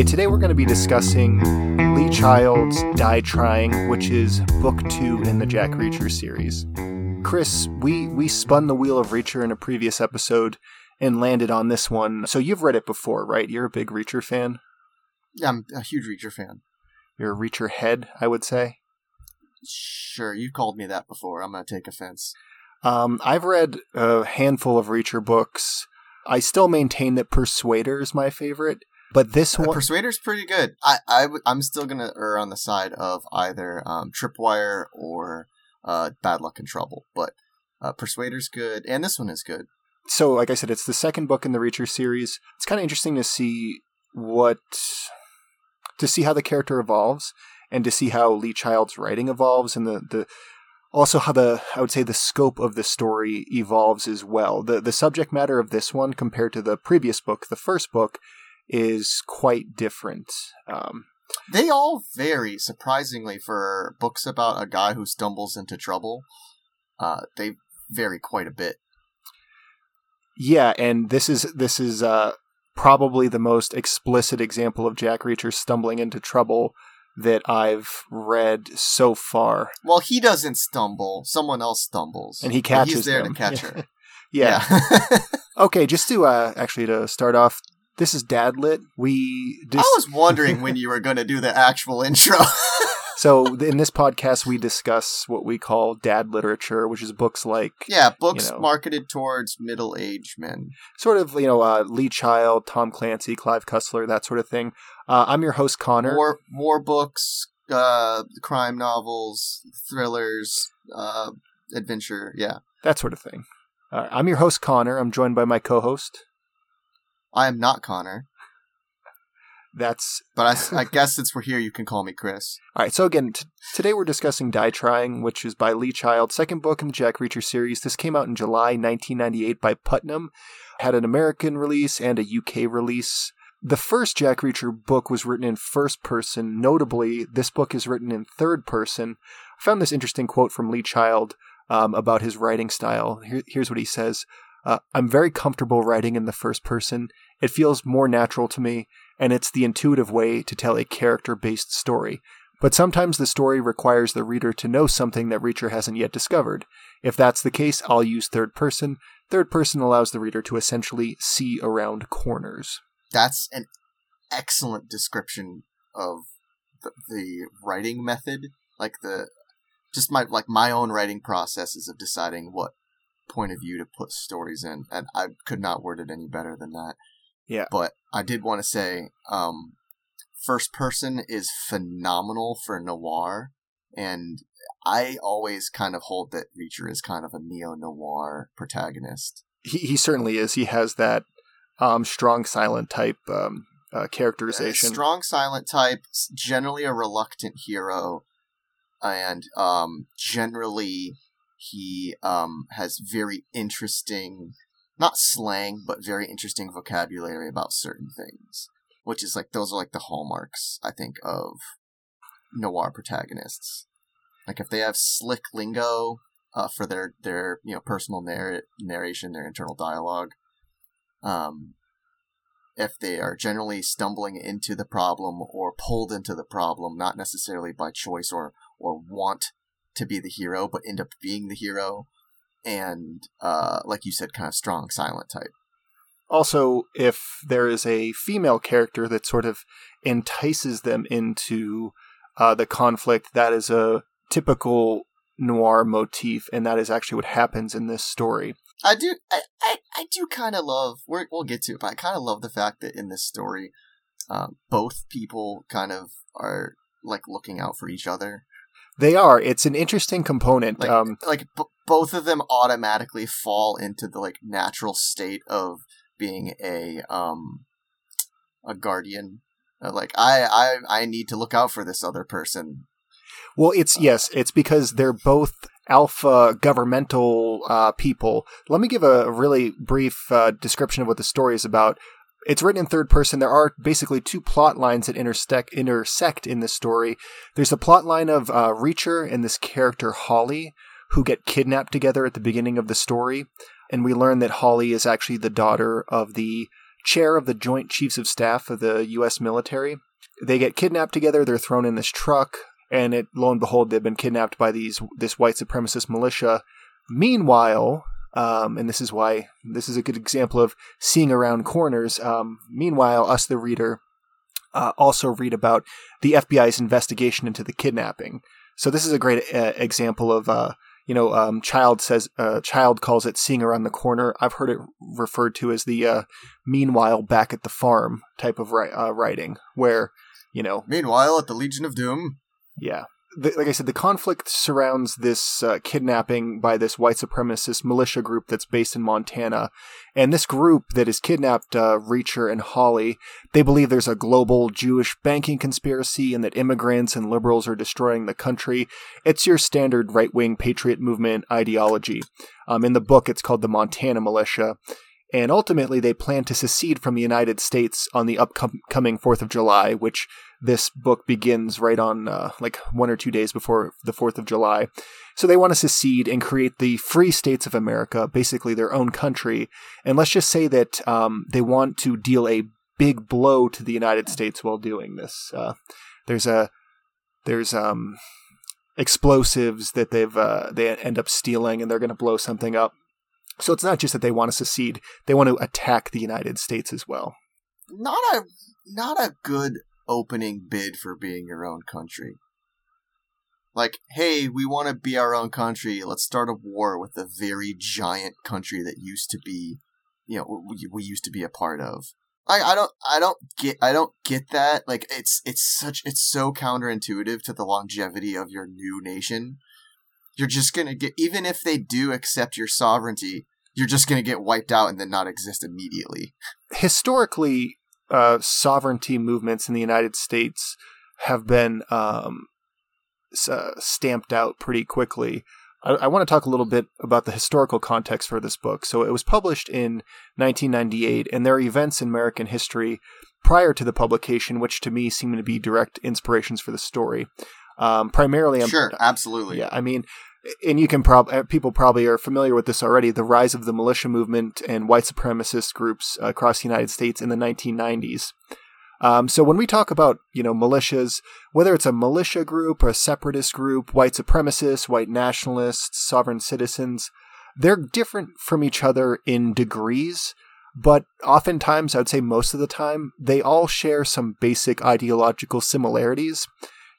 Okay, today we're going to be discussing Lee Child's Die Trying, which is book two in the Jack Reacher series. Chris, we, we spun the wheel of Reacher in a previous episode and landed on this one. So you've read it before, right? You're a big Reacher fan? Yeah, I'm a huge Reacher fan. You're a Reacher head, I would say. Sure, you've called me that before. I'm going to take offense. Um, I've read a handful of Reacher books. I still maintain that Persuader is my favorite, but this one, Persuader's pretty good. I, I w- I'm still going to err on the side of either um, Tripwire or uh, Bad Luck and Trouble, but uh, Persuader's good, and this one is good. so like I said, it's the second book in the Reacher series. It's kind of interesting to see what to see how the character evolves and to see how Lee Child's writing evolves and the the also how the I would say the scope of the story evolves as well. The the subject matter of this one compared to the previous book, the first book, is quite different. Um, They all vary surprisingly for books about a guy who stumbles into trouble. Uh, they vary quite a bit. Yeah, and this is this is uh, probably the most explicit example of Jack Reacher stumbling into trouble that I've read so far, Well, he doesn't stumble; someone else stumbles, and he catches. He's there them. to catch her. yeah. okay, just to uh, actually to start off, this is Dadlit. We I was wondering when you were going to do the actual intro. so in this podcast we discuss what we call dad literature, which is books like yeah, books You know. marketed towards middle-aged men. sort of you know uh, Lee Child, Tom Clancy, Clive Cussler, that sort of thing. Uh, I'm your host Connor. More, more books, uh, crime novels, thrillers, uh, adventure. Yeah, that sort of thing. Uh, I'm your host, Connor. I'm joined by my co-host. I am not Connor, That's but I guess since we're here, you can call me Chris. all right. So again, t- today we're discussing Die Trying, which is by Lee Child, second book in the Jack Reacher series. This came out in July 1998 by Putnam. Had an American release and a UK release. The first Jack Reacher book was written in first person. Notably, this book is written in third person. I found this interesting quote from Lee Child um, about his writing style. Here, here's what he says uh, I'm very comfortable writing in the first person. It feels more natural to me, and it's the intuitive way to tell a character based story. But sometimes the story requires the reader to know something that Reacher hasn't yet discovered. If that's the case, I'll use third person. Third person allows the reader to essentially see around corners. That's an excellent description of the, the writing method, like the just my like my own writing processes of deciding what point of view to put stories in, and I could not word it any better than that. Yeah. But I did want to say, um, first person is phenomenal for noir, and I always kind of hold that Reacher is kind of a neo noir protagonist. He, he certainly is. He has that um, strong silent type um, uh, characterization. A strong silent type, generally a reluctant hero, and um, generally he um, has very interesting, not slang, but very interesting vocabulary about certain things. Which is like those are like the hallmarks, I think, of noir protagonists. Like if they have slick lingo uh, for their their you know personal narr- narration, their internal dialogue. Um, if they are generally stumbling into the problem or pulled into the problem, not necessarily by choice or or want to be the hero, but end up being the hero, and uh, like you said, kind of strong silent type. also, if there is a female character that sort of entices them into uh, the conflict, that is a typical noir motif, and that is actually what happens in this story. I do, I, I, I do kind of love. We're, we'll get to it, but I kind of love the fact that in this story, um, both people kind of are like looking out for each other. They are. It's an interesting component. Like, um, like b- both of them automatically fall into the like natural state of being a um a guardian. Uh, Like I, I, I need to look out for this other person. Well, it's yes, it's because they're both alpha governmental uh, people. Let me give a really brief uh, description of what the story is about. It's written in third person. There are basically two plot lines that intersect intersect in this story. There's a plot line of uh, Reacher and this character Holly, who get kidnapped together at the beginning of the story, and we learn that Holly is actually the daughter of the chair of the Joint Chiefs of Staff of the U.S. military. They get kidnapped together. They're thrown in this truck, and it lo and behold, they've been kidnapped by these this white supremacist militia. Meanwhile, um, and this is why this is a good example of seeing around corners. Um, meanwhile, us, the reader, uh, also read about the FBI's investigation into the kidnapping. So this is a great uh, example of, uh, you know, um, child says, uh, child calls it seeing around the corner. I've heard it referred to as the uh, meanwhile back at the farm type of ri- uh, writing, where, you know, Meanwhile, at the Legion of Doom, yeah. The, like I said, the conflict surrounds this uh, kidnapping by this white supremacist militia group that's based in Montana. And this group that has kidnapped uh, Reacher and Holly, they believe there's a global Jewish banking conspiracy and that immigrants and liberals are destroying the country. It's your standard right wing patriot movement ideology. Um, in the book, it's called the Montana Militia. And ultimately, they plan to secede from the United States on the upcoming 4th of July, which this book begins right on uh, like one or two days before the 4th of July. So they want to secede and create the free states of America, basically their own country. And let's just say that um, they want to deal a big blow to the United States while doing this. Uh, there's a there's um, explosives that they've uh, they end up stealing, and they're going to blow something up. So it's not just that they want to secede; they want to attack the United States as well. Not a not a good opening bid for being your own country. Like, hey, we want to be our own country. Let's start a war with a very giant country that used to be, you know, we, we used to be a part of. I, I don't I don't get I don't get that. Like it's it's such it's so counterintuitive to the longevity of your new nation. You're just gonna get even if they do accept your sovereignty, you're just gonna get wiped out and then not exist immediately. Historically, uh, sovereignty movements in the United States have been um, uh, stamped out pretty quickly. I, I want to talk a little bit about the historical context for this book. So it was published in 1998, and there are events in American history prior to the publication, which to me seem to be direct inspirations for the story. Um, primarily, I'm, sure, absolutely. Yeah, I mean, and you can probably uh, people probably are familiar with this already the rise of the militia movement and white supremacist groups across the united states in the 1990s um, so when we talk about you know militias whether it's a militia group or a separatist group white supremacists white nationalists sovereign citizens they're different from each other in degrees but oftentimes, I would say most of the time, they all share some basic ideological similarities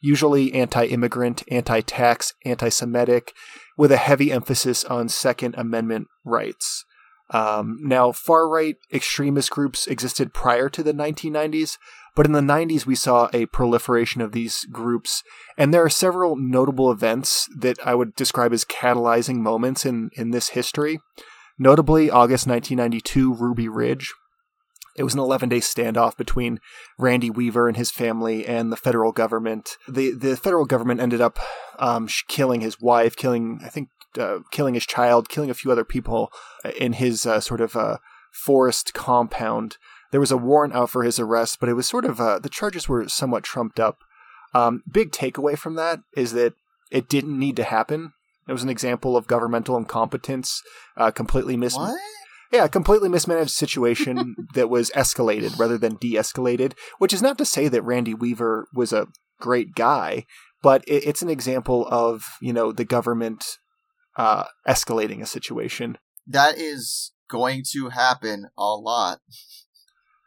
usually anti immigrant, anti tax, anti Semitic, with a heavy emphasis on Second Amendment rights. Um, now, far right extremist groups existed prior to the 1990s, but in the 90s we saw a proliferation of these groups, and there are several notable events that I would describe as catalyzing moments in, in this history. Notably, August 1992, Ruby Ridge, it was an 11 day standoff between Randy Weaver and his family and the federal government. The the federal government ended up um, killing his wife, killing I think uh, killing his child, killing a few other people in his uh, sort of uh, forest compound. There was a warrant out for his arrest, but it was sort of uh, the charges were somewhat trumped up. Um, big takeaway from that is that it didn't need to happen. It was an example of governmental incompetence, uh, completely mis. What? Yeah, a completely mismanaged situation that was escalated rather than de escalated, which is not to say that Randy Weaver was a great guy, but it, it's an example of, you know, the government uh, escalating a situation. That is going to happen a lot.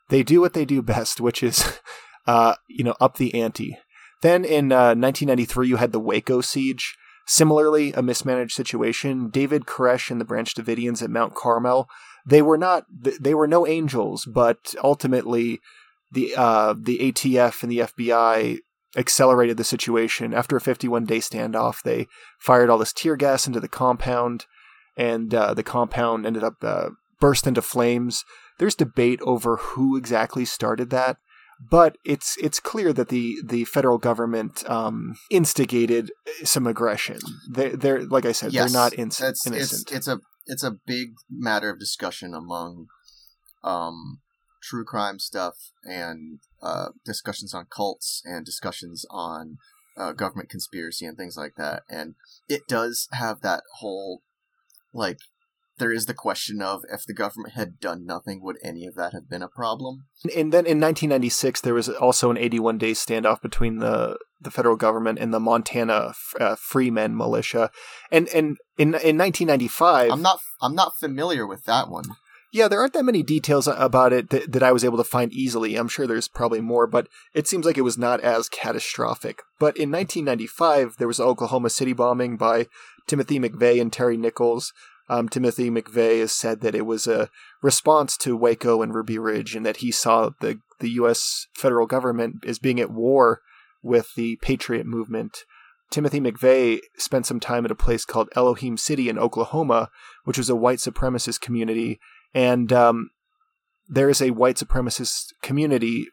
They do what they do best, which is, uh, you know, up the ante. Then in uh, 1993, you had the Waco siege. Similarly, a mismanaged situation. David Koresh and the Branch Davidians at Mount Carmel they were not they were no angels, but ultimately the uh, the ATF and the FBI accelerated the situation. After a 51 day standoff, they fired all this tear gas into the compound, and uh, the compound ended up uh, burst into flames. There's debate over who exactly started that, but it's it's clear that the the federal government um, instigated some aggression. They, they're like I said, yes, they're not in- innocent. It's, it's a it's a big matter of discussion among um, true crime stuff and uh, discussions on cults and discussions on uh, government conspiracy and things like that. And it does have that whole like there is the question of if the government had done nothing, would any of that have been a problem? And then in 1996, there was also an 81 day standoff between the the federal government and the Montana uh, Freemen militia. And and in in 1995, I'm not I'm not familiar with that one. Yeah, there aren't that many details about it that, that I was able to find easily. I'm sure there's probably more, but it seems like it was not as catastrophic. But in 1995, there was the Oklahoma City bombing by Timothy McVeigh and Terry Nichols. Um, Timothy McVeigh has said that it was a response to Waco and Ruby Ridge, and that he saw the the U.S. federal government as being at war with the Patriot movement. Timothy McVeigh spent some time at a place called Elohim City in Oklahoma, which was a white supremacist community, and um, there is a white supremacist community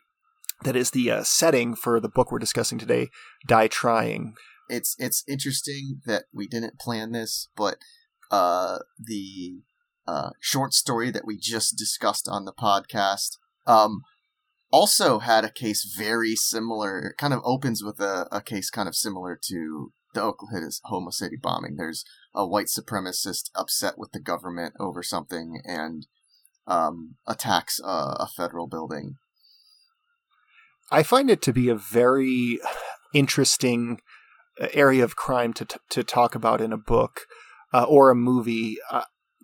that is the uh, setting for the book we're discussing today, Die Trying. It's it's interesting that we didn't plan this, but uh, the uh, short story that we just discussed on the podcast um, also had a case very similar. kind of opens with a, a case kind of similar to the Oklahoma City bombing. There's a white supremacist upset with the government over something and um, attacks a, a federal building. I find it to be a very interesting uh, area of crime to t- to talk about in a book uh, or a movie uh,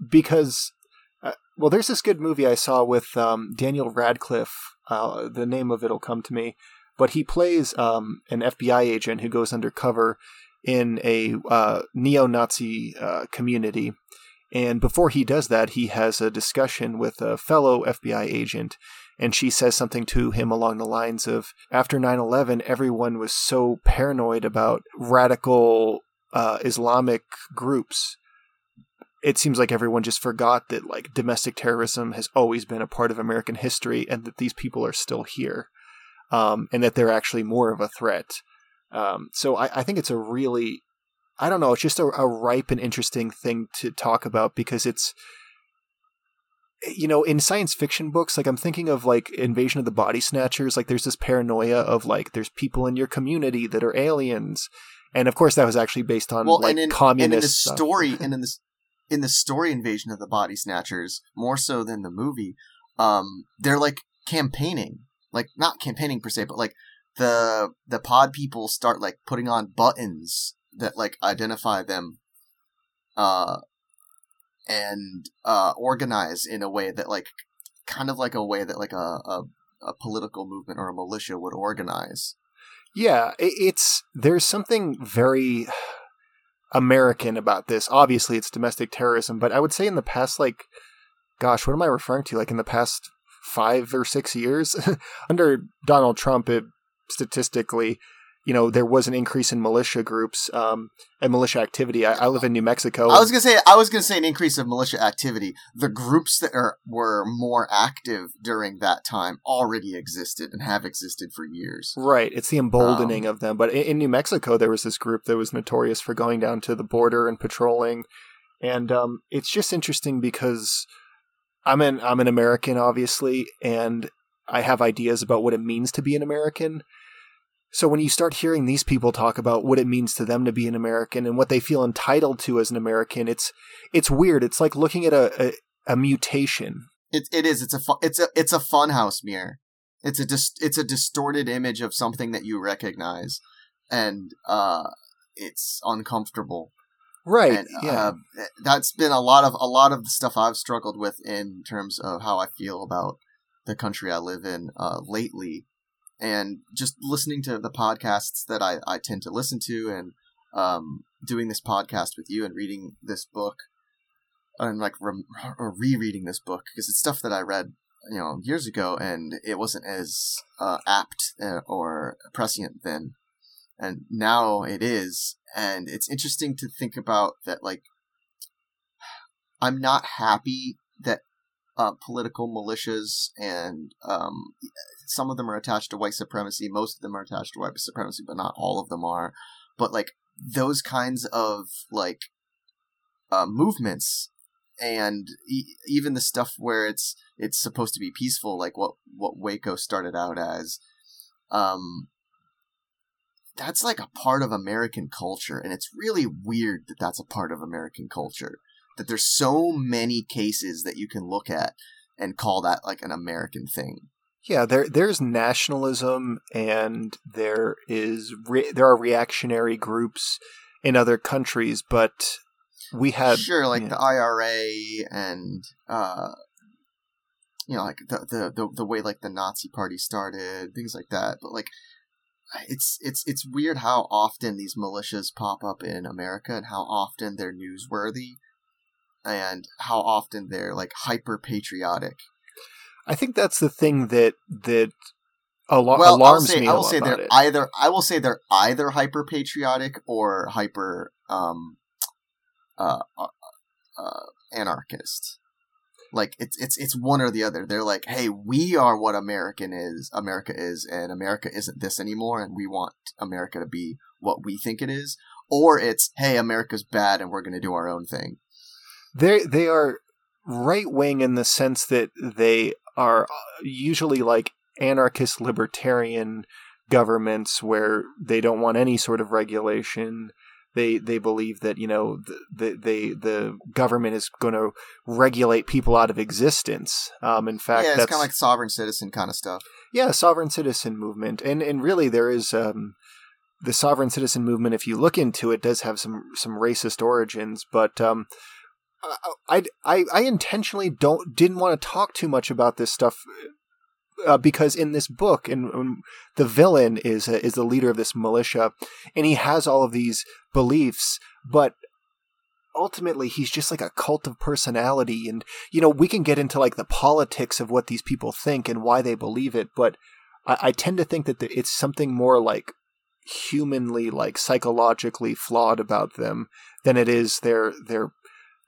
because uh, well there's this good movie i saw with um, daniel radcliffe uh, the name of it'll come to me. But he plays um, an fbi agent who goes undercover in a uh, neo-nazi uh, community. And before he does that he has a discussion with a fellow fbi agent and she says something to him along the lines of after 9-11 everyone was so paranoid about radical uh, Islamic groups, it seems like everyone just forgot that like domestic terrorism has always been a part of American history, and that these people are still here, um, and that they're actually more of a threat. Um, so I, I, think it's a really, I don't know, it's just a, a ripe and interesting thing to talk about because it's you know, in science fiction books, like I'm thinking of like Invasion of the Body Snatchers, like there's this paranoia of like there's people in your community that are aliens and of course that was actually based on well, like and in, communist and in the story and in the in the story invasion of the body snatchers more so than the movie um they're like campaigning. Like not campaigning per se but like the the pod people start like putting on buttons that like identify them uh and uh organize in a way that like kind of like a way that like a, a, a political movement or a militia would organize. Yeah, it's there's something very American about this. Obviously, it's domestic terrorism, but I would say in the past, like, gosh, what am I referring to? Like in the past five or six years, under Donald Trump, it statistically you know there was an increase in militia groups um, and militia activity. I, I, live in New Mexico. I was gonna say I was gonna say an increase of militia activity. The groups that are, were more active during that time already existed and have existed for years. Right. It's the emboldening um, of them. But in, in, New Mexico, there was this group that was notorious for going down to the border and patrolling, and um, it's just interesting because I'm an I'm an American, obviously, and I have ideas about what it means to be an American so when you start hearing these people talk about what it means to them to be an American and what they feel entitled to as an American, it's it's weird. It's like looking at a a, a mutation. It it is. It's a fu- it's a it's a funhouse mirror. It's a dis- it's a distorted image of something that you recognize, and uh, it's uncomfortable. Right. And, yeah. Uh, that's been a lot of a lot of the stuff I've struggled with in terms of how I feel about the country I live in uh, lately and just listening to the podcasts that I, I tend to listen to and um, doing this podcast with you and reading this book and like re- or rereading this book because it's stuff that I read you know years ago and it wasn't as uh, apt uh, or prescient then. And now it is and it's interesting to think about that like I'm not happy that uh, political militias and um, some of them are attached to white supremacy. Most of them are attached to white supremacy, but not all of them are. But like those kinds of like uh, movements and e- even the stuff where it's it's supposed to be peaceful, like what what Waco started out as. Um, that's like a part of American culture, and it's really weird that that's a part of American culture. that there's so many cases that you can look at and call that like an American thing. Yeah, there there's nationalism, and there is re- there are reactionary groups in other countries, but we had sure like yeah. the IRA and uh, you know like the, the the the way like the Nazi Party started, things like that. But like it's it's it's weird how often these militias pop up in America and how often they're newsworthy and how often they're like hyper patriotic. I think that's the thing that that al- Well, alarms say me I will say they're it. either I will say they're either hyper patriotic or hyper um uh, uh, uh anarchist. Like it's it's it's one or the other. They're like, "Hey, we are what American is. America is, and America isn't this anymore, and we want America to be what we think it is." Or it's, "Hey, America's bad, and we're going to do our own thing." they they are right wing in the sense that they are uh, usually like anarchist libertarian governments where they don't want any sort of regulation. They they believe that you know the the the government is going to regulate people out of existence. Um in fact yeah, it's that's kind of like sovereign citizen kind of stuff. yeah sovereign citizen movement. And and really there is um the sovereign citizen movement if you look into it does have some some racist origins. But um I, I I intentionally don't didn't want to talk too much about this stuff uh, because in this book, and um, the villain is uh, is the leader of this militia, and he has all of these beliefs, but ultimately he's just like a cult of personality, and you know we can get into like the politics of what these people think and why they believe it, but I, I tend to think that the, it's something more like humanly like psychologically flawed about them than it is their their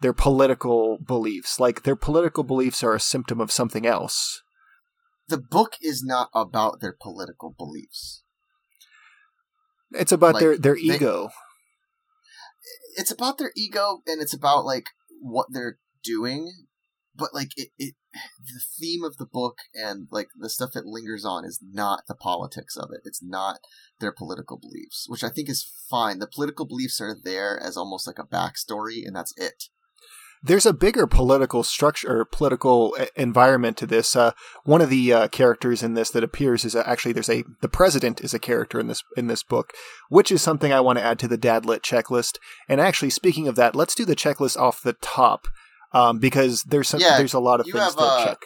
their political beliefs. Like their political beliefs are a symptom of something else. The book is not about their political beliefs. It's about Like, their their they- ego. It's about their ego and it's about like what they're doing, but like it, it the theme of the book and like the stuff it lingers on is not the politics of it. It's not their political beliefs, which I think is fine. The political beliefs are there as almost like a backstory, and that's it. There's a bigger political structure political uh, environment to this. Uh, one of the uh, characters in this that appears is uh, actually there's a the president is a character in this in this book, which is something I want to add to the Dadlit checklist. And actually, speaking of that, let's do the checklist off the top um, because there's some, Yeah, there's a lot of things have, to uh, check.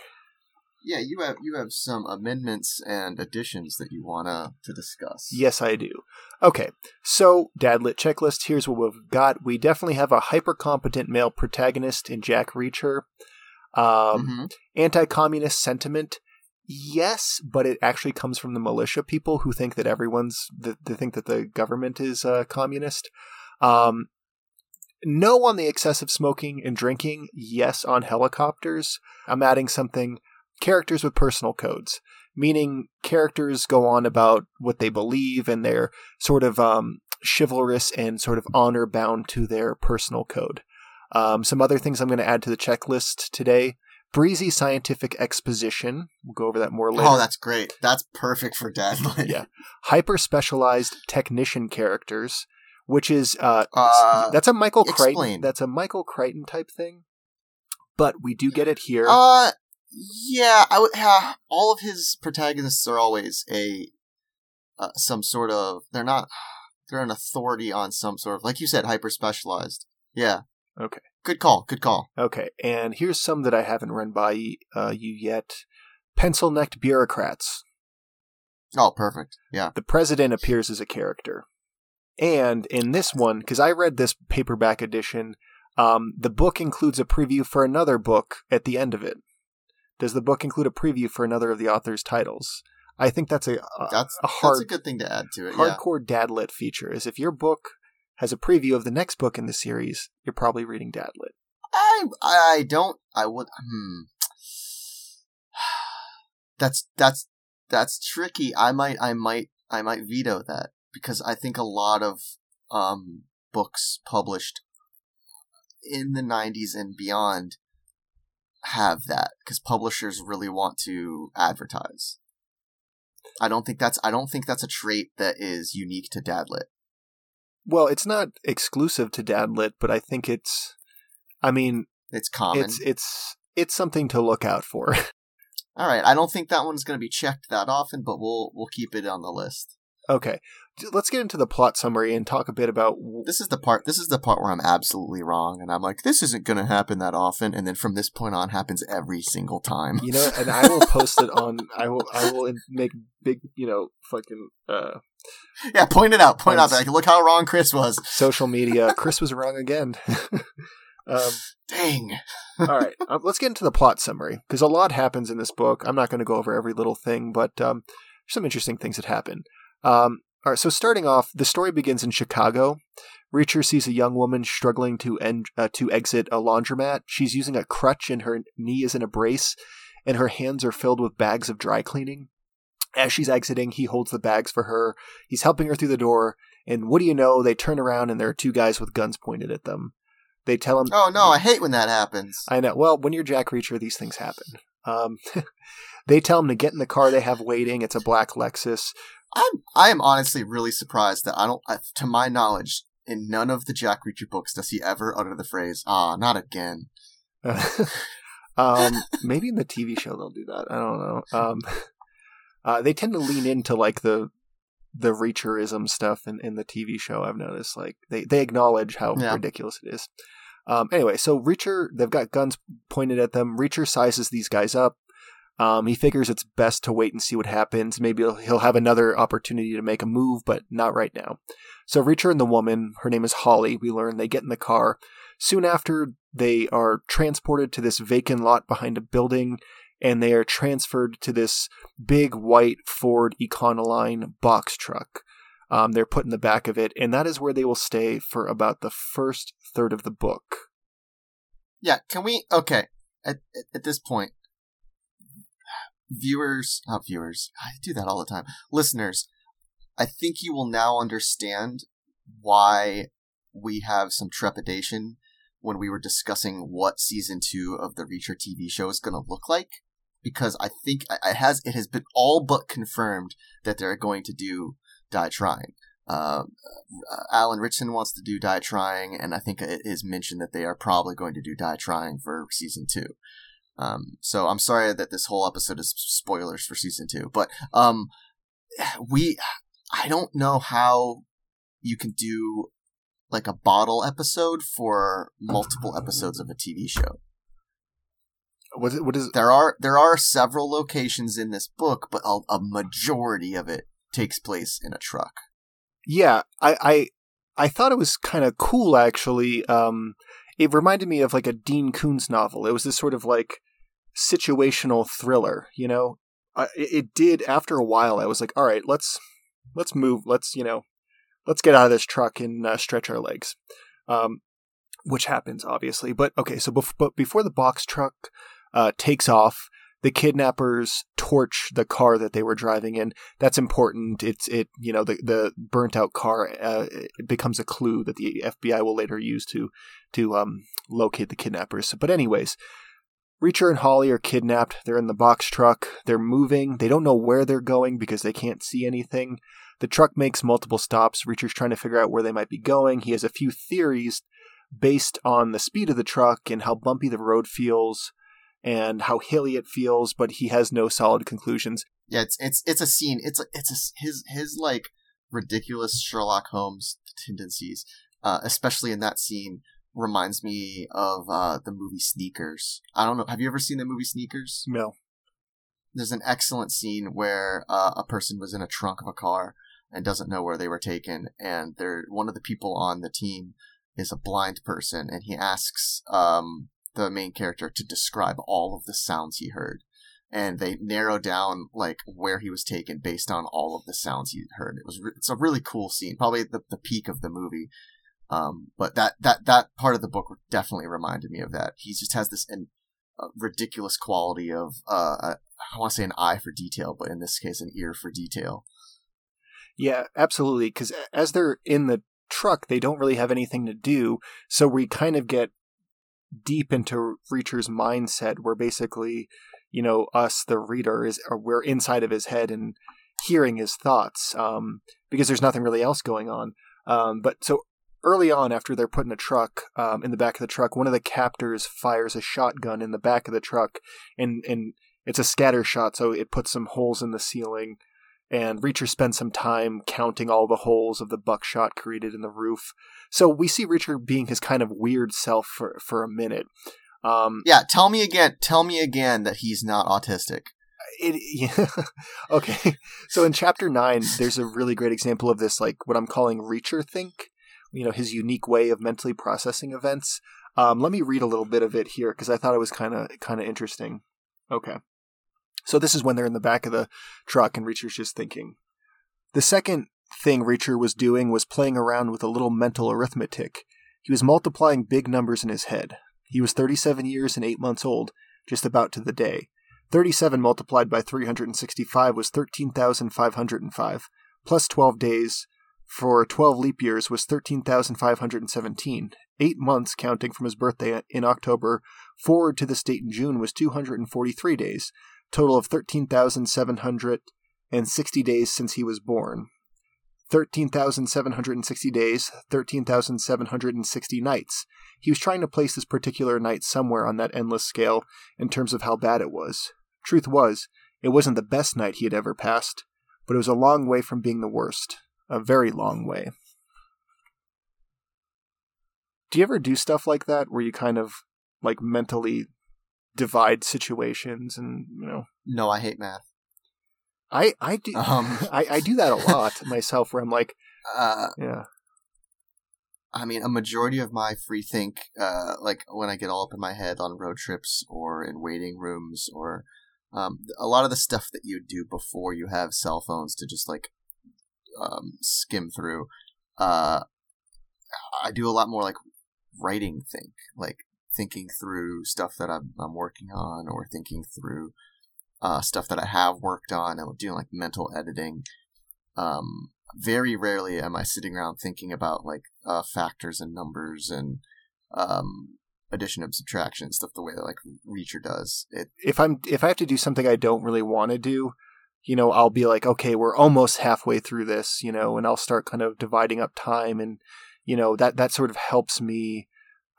Yeah, you have you have some amendments and additions that you wanna to discuss. Yes, I do. Okay, so Dadlit checklist. Here's what we've got. We definitely have a hyper competent male protagonist in Jack Reacher. Um, Mhm. Anti-communist sentiment. Yes, but it actually comes from the militia people who think that everyone's that they think that the government is uh, communist. Um, no on the excessive smoking and drinking. Yes on helicopters. I'm adding something. Characters with personal codes meaning characters go on about what they believe and they're sort of um, chivalrous and sort of honor bound to their personal code. Um, some other things I'm going to add to the checklist today breezy scientific exposition. We'll go over that more later. Oh, that's great. That's perfect for Dadlit. Yeah. Hyper specialized technician characters, which is uh, Uh, that's a Michael Crichton. explain. That's a Michael Crichton type thing. But we do get it here. Uh, yeah, I would. All of his protagonists are always a uh, some sort of. They're not. They're an authority on some sort of, like you said, hyper specialized. Yeah. Okay. Good call. Good call. Okay, and here's some that I haven't run by uh, you yet. Pencil necked bureaucrats. Oh, perfect. Yeah. The president appears as a character. And in this one, because I read this paperback edition, um, the book includes a preview for another book at the end of it. Does the book include a preview for another of the author's titles? I think that's a, a, That's a hard, that's a good thing to add to it. Yeah. hardcore dadlit feature. Is if your book has a preview of the next book in the series, you're probably reading dadlit. I I don't. I would. Hmm. That's that's that's tricky. I might I might I might veto that because I think a lot of um books published in the 90s and beyond have that because publishers really want to advertise. I don't think that's I don't think that's a trait that is unique to Dadlit. Well, it's not exclusive to Dadlit, but I think it's I mean, it's common. It's it's it's something to look out for. All right, I don't think that one's going to be checked that often, but we'll we'll keep it on the list. Okay, let's get into the plot summary and talk a bit about. This is the part. This is the part where I'm absolutely wrong, and I'm like, this isn't going to happen that often, and then from this point on, happens every single time. You know, and I will post it on. I will. I will make big. You know, fucking. uh Yeah, point it out. Point out. Like, look how wrong Chris was. Social media. Chris was wrong again. um, Dang. all right, um, let's get into the plot summary because a lot happens in this book. I'm not going to go over every little thing, but um, some interesting things that happen. Um, all right, so starting off, the story begins in Chicago. Reacher sees a young woman struggling to end, uh, to exit a laundromat. She's using a crutch, and her knee is in a brace, and her hands are filled with bags of dry cleaning. As she's exiting, he holds the bags for her. He's helping her through the door, and what do you know? They turn around, and there are two guys with guns pointed at them. They tell him, "Oh no, I hate when that happens." I know. Well, when you're Jack Reacher, these things happen. Um, they tell him to get in the car they have waiting. It's a black Lexus. I'm I am honestly really surprised that I don't, to my knowledge, in none of the Jack Reacher books does he ever utter the phrase "Ah, not again." um, maybe in the TV show they'll do that. I don't know. Um, uh, they tend to lean into like the the Reacherism stuff in, in the TV show. I've noticed like they they acknowledge how yeah. ridiculous it is. Um, anyway, so Reacher they've got guns pointed at them. Reacher sizes these guys up. Um, he figures it's best to wait and see what happens. Maybe he'll, he'll have another opportunity to make a move, but not right now. So Reacher and the woman, her name is Holly, we learn they get in the car. Soon after, they are transported to this vacant lot behind a building, and they are transferred to this big white Ford Econoline box truck. Um, they're put in the back of it, and that is where they will stay for about the first third of the book. Yeah, can we? Okay, at, at this point, viewers, not viewers, I do that all the time. Listeners, I think you will now understand why we have some trepidation when we were discussing what season two of the Reacher TV show is going to look like. Because I think it has it has been all but confirmed that they're going to do Die Trying. Uh, Alan Ritchson wants to do Die Trying, and I think it is mentioned that they are probably going to do Die Trying for season two. Um, so I'm sorry that this whole episode is spoilers for season two, but um, we I don't know how you can do like a bottle episode for multiple episodes of a TV show. What is, what is there are there are several locations in this book, but a, a majority of it takes place in a truck. Yeah, I I, I thought it was kind of cool actually. Um, it reminded me of like a Dean Koontz novel. It was this sort of like situational thriller, you know. I, it did after a while. I was like, all right, let's let's move. Let's you know, let's get out of this truck and uh, stretch our legs, um, which happens obviously. But okay, so bef- but before the box truck uh, takes off, the kidnappers torch the car that they were driving in. That's important. It's it you know the the burnt out car uh, it becomes a clue that the FBI will later use to to um, locate the kidnappers. But anyways, Reacher and Holly are kidnapped. They're in the box truck. They're moving. They don't know where they're going because they can't see anything. The truck makes multiple stops. Reacher's trying to figure out where they might be going. He has a few theories based on the speed of the truck and how bumpy the road feels and how hilly it feels, but he has no solid conclusions. Yeah, it's it's it's a scene. It's it's a, his his like ridiculous Sherlock Holmes tendencies, uh, especially in that scene reminds me of uh, the movie Sneakers. I don't know. Have you ever seen the movie Sneakers? No. There's an excellent scene where uh, a person was in a trunk of a car and doesn't know where they were taken, and they're one of the people on the team is a blind person, and he asks um, the main character to describe all of the sounds he heard. And they narrow down like where he was taken based on all of the sounds he heard. It was re- it's a really cool scene, probably the, the peak of the movie um, but that, that, that part of the book definitely reminded me of that. He just has this uh, ridiculous quality of, uh, I want to say an eye for detail, but in this case, an ear for detail. Yeah, absolutely. Because as they're in the truck, they don't really have anything to do. So we kind of get deep into Reacher's mindset, where basically, you know, us, the reader, is we're inside of his head and hearing his thoughts um, because there's nothing really else going on. Um, but so early on, after they're put in a truck, um, in the back of the truck, one of the captors fires a shotgun in the back of the truck, and and it's a scatter shot, so it puts some holes in the ceiling. And Reacher spends some time counting all the holes of the buckshot created in the roof. So we see Reacher being his kind of weird self for for a minute. Um, Yeah, tell me again. Tell me again that he's not autistic. it yeah. okay so in chapter 9 there's a really great example of this like what i'm calling reacher think you know his unique way of mentally processing events um, let me read a little bit of it here because i thought it was kind of kind of interesting okay so this is when they're in the back of the truck and reacher's just thinking. The second thing reacher was doing was playing around with a little mental arithmetic. He was multiplying big numbers in his head. He was 37 years and 8 months old just about to the day. 37 multiplied by 365 was 13,505, plus 12 days for 12 leap years was 13,517. Eight months, counting from his birthday in October, forward to this date in June was 243 days, total of 13,760 days since he was born. 13,760 days, 13,760 nights. He was trying to place this particular night somewhere on that endless scale in terms of how bad it was. Truth was, it wasn't the best night he had ever passed, but it was a long way from being the worst. A very long way. Do you ever do stuff like that where you kind of like mentally divide situations and, you know, No, I hate math. I I do Um, I, I do that a lot myself where I'm like, uh, yeah. I mean, a majority of my free think, uh, like when I get all up in my head on road trips or in waiting rooms or um, a lot of the stuff that you do before you have cell phones to just like um, skim through. Uh, I do a lot more like writing think, like thinking through stuff that I'm, I'm working on or thinking through uh, stuff that I have worked on and doing like mental editing. Um, very rarely am I sitting around thinking about like uh, factors and numbers and um, addition and subtraction stuff the way that like Reacher does. It If I'm if I have to do something I don't really want to do, you know, I'll be like, okay, we're almost halfway through this, you know, and I'll start kind of dividing up time and you know, that that sort of helps me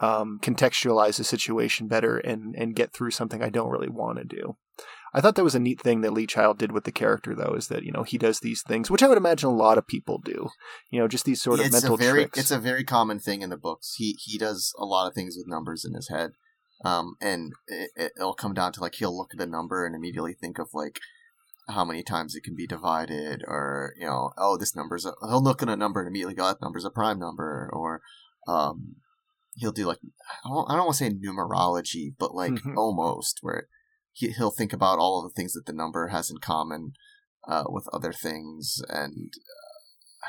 um, contextualize the situation better and and get through something I don't really want to do. I thought that was a neat thing that Lee Child did with the character, though, is that you know he does these things, which I would imagine a lot of people do. You know, just these sort of it's mental a very tricks. it's a very common thing in the books. He he does a lot of things with numbers in his head, um, and it, it'll come down to like he'll look at a number and immediately think of like how many times it can be divided, or you know, oh this number's a, he'll look at a number and immediately go that number's a prime number, or um, he'll do like I don't, I don't want to say numerology, but like Mhm. almost where he he'll think about all of the things that the number has in common uh, with other things, and uh,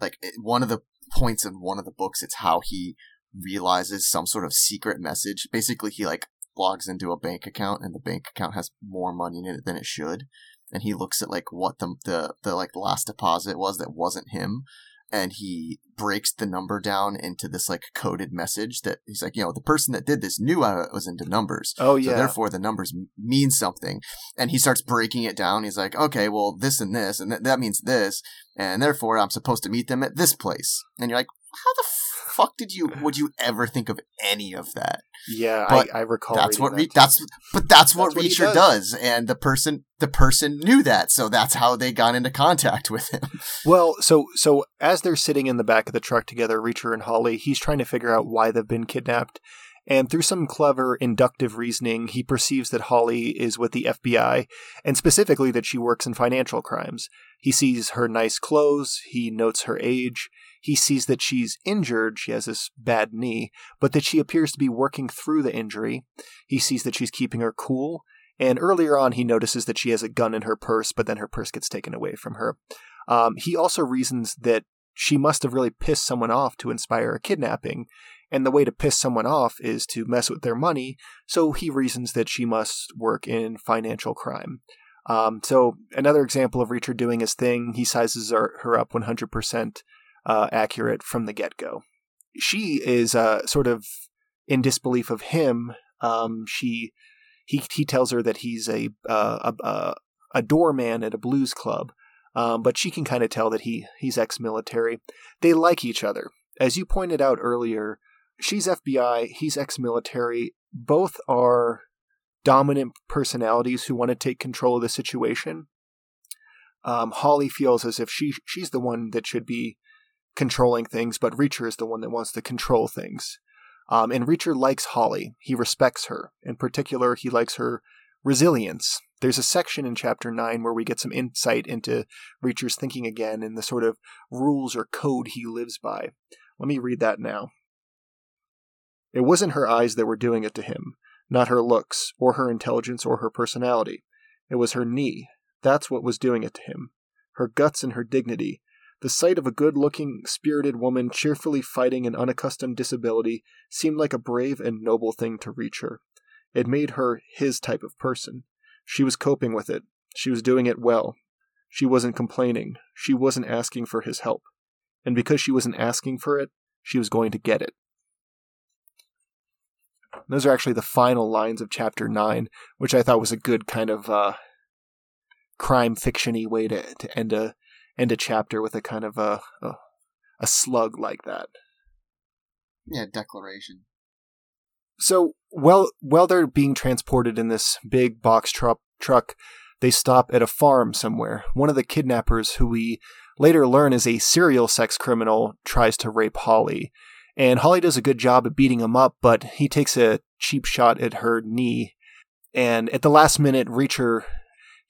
like it, one of the points in one of the books, it's how he realizes some sort of secret message. Basically, he like logs into a bank account, and the bank account has more money in it than it should. And he looks at like what the the the like last deposit was that wasn't him, and he breaks the number down into this like coded message that he's like, you know, the person that did this knew I was into numbers. oh yeah. So therefore, the numbers mean something. And he starts breaking it down. He's like, okay, well, this and this, and th- that means this, and therefore, I'm supposed to meet them at this place. And you're like, how the fuck did you? Would you ever think of any of that? yeah. but I, I recall. that's what that Re- that's but that's what That's what he Reacher does. does. and the person the person knew that, so that's how they got into contact with him. Well, so so as they're sitting in the back of the truck together, Reacher and Holly, he's trying to figure out why they've been kidnapped. And through some clever inductive reasoning, he perceives that Holly is with the FBI, and specifically that she works in financial crimes. He sees her nice clothes, he notes her age, he sees that she's injured, she has this bad knee, but that she appears to be working through the injury. He sees that she's keeping her cool, and earlier on he notices that she has a gun in her purse, but then her purse gets taken away from her. Um, he also reasons that she must have really pissed someone off to inspire a kidnapping, and the way to piss someone off is to mess with their money, so he reasons that she must work in financial crime. Um, so, another example of Reacher doing his thing, he sizes her, her up 100% uh, accurate from the get go. She is uh, sort of in disbelief of him. Um, she he he tells her that he's a uh, a, a doorman at a blues club, um, but she can kind of tell that he he's ex-military. They like each other. as you pointed out earlier, she's FBI, he's ex military. Both are dominant personalities who want to take control of the situation. Um, Holly feels as if she she's the one that should be controlling things, but Reacher is the one that wants to control things. Um, and Reacher likes Holly. He respects her. In particular, he likes her resilience. There's a section in chapter 9 where we get some insight into Reacher's thinking again and the sort of rules or code he lives by. Let me read that now. It wasn't her eyes that were doing it to him, not her looks, or her intelligence, or her personality. It was her knee. That's what was doing it to him. Her guts and her dignity. The sight of a good looking, spirited woman cheerfully fighting an unaccustomed disability seemed like a brave and noble thing to Reacher. It made her his type of person. She was coping with it. She was doing it well. She wasn't complaining. She wasn't asking for his help. And because she wasn't asking for it, she was going to get it. Those are actually the final lines of chapter 9, which I thought was a good kind of uh, crime fictiony way to, to end a end a chapter with a kind of a, a, a slug like that. Yeah, declaration. So while while they're being transported in this big box truck, truck, they stop at a farm somewhere. One of the kidnappers, who we later learn is a serial sex criminal, tries to rape Holly. And Holly does a good job of beating him up, but he takes a cheap shot at her knee. And at the last minute, Reacher,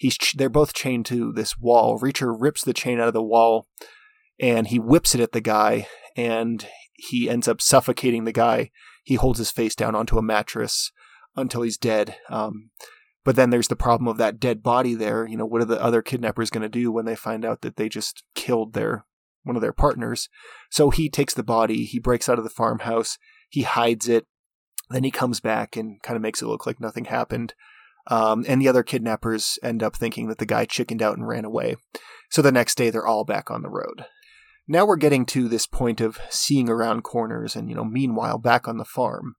he's ch- they're both chained to this wall. Reacher rips the chain out of the wall, and he whips it at the guy, and he ends up suffocating the guy. He holds his face down onto a mattress until he's dead. Um, but then there's the problem of that dead body there. You know, what are the other kidnappers going to do when they find out that they just killed their one of their partners? So he takes the body, he breaks out of the farmhouse, he hides it, then he comes back and kind of makes it look like nothing happened. Um, and the other kidnappers end up thinking that the guy chickened out and ran away. So the next day, they're all back on the road. Now we're getting to this point of seeing around corners, and you know, meanwhile, back on the farm.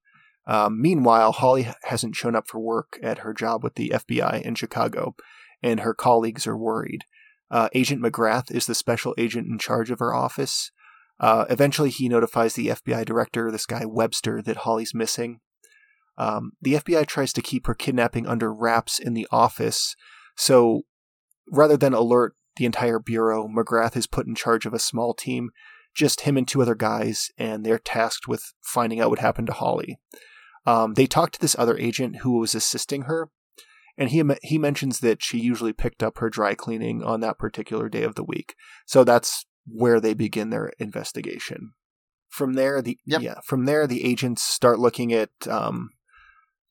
Um, meanwhile, Holly hasn't shown up for work at her job with the FBI in Chicago, and her colleagues are worried. Uh, agent McGrath is the special agent in charge of her office. Uh, eventually, he notifies the FBI director, this guy Webster, that Holly's missing. Um, the FBI tries to keep her kidnapping under wraps in the office, so rather than alert the entire bureau, McGrath is put in charge of a small team, just him and two other guys, and they're tasked with finding out what happened to Holly. Um, they talk to this other agent who was assisting her, and he he mentions that she usually picked up her dry cleaning on that particular day of the week. So that's where they begin their investigation. From there, the yep. yeah, from there the agents start looking at um,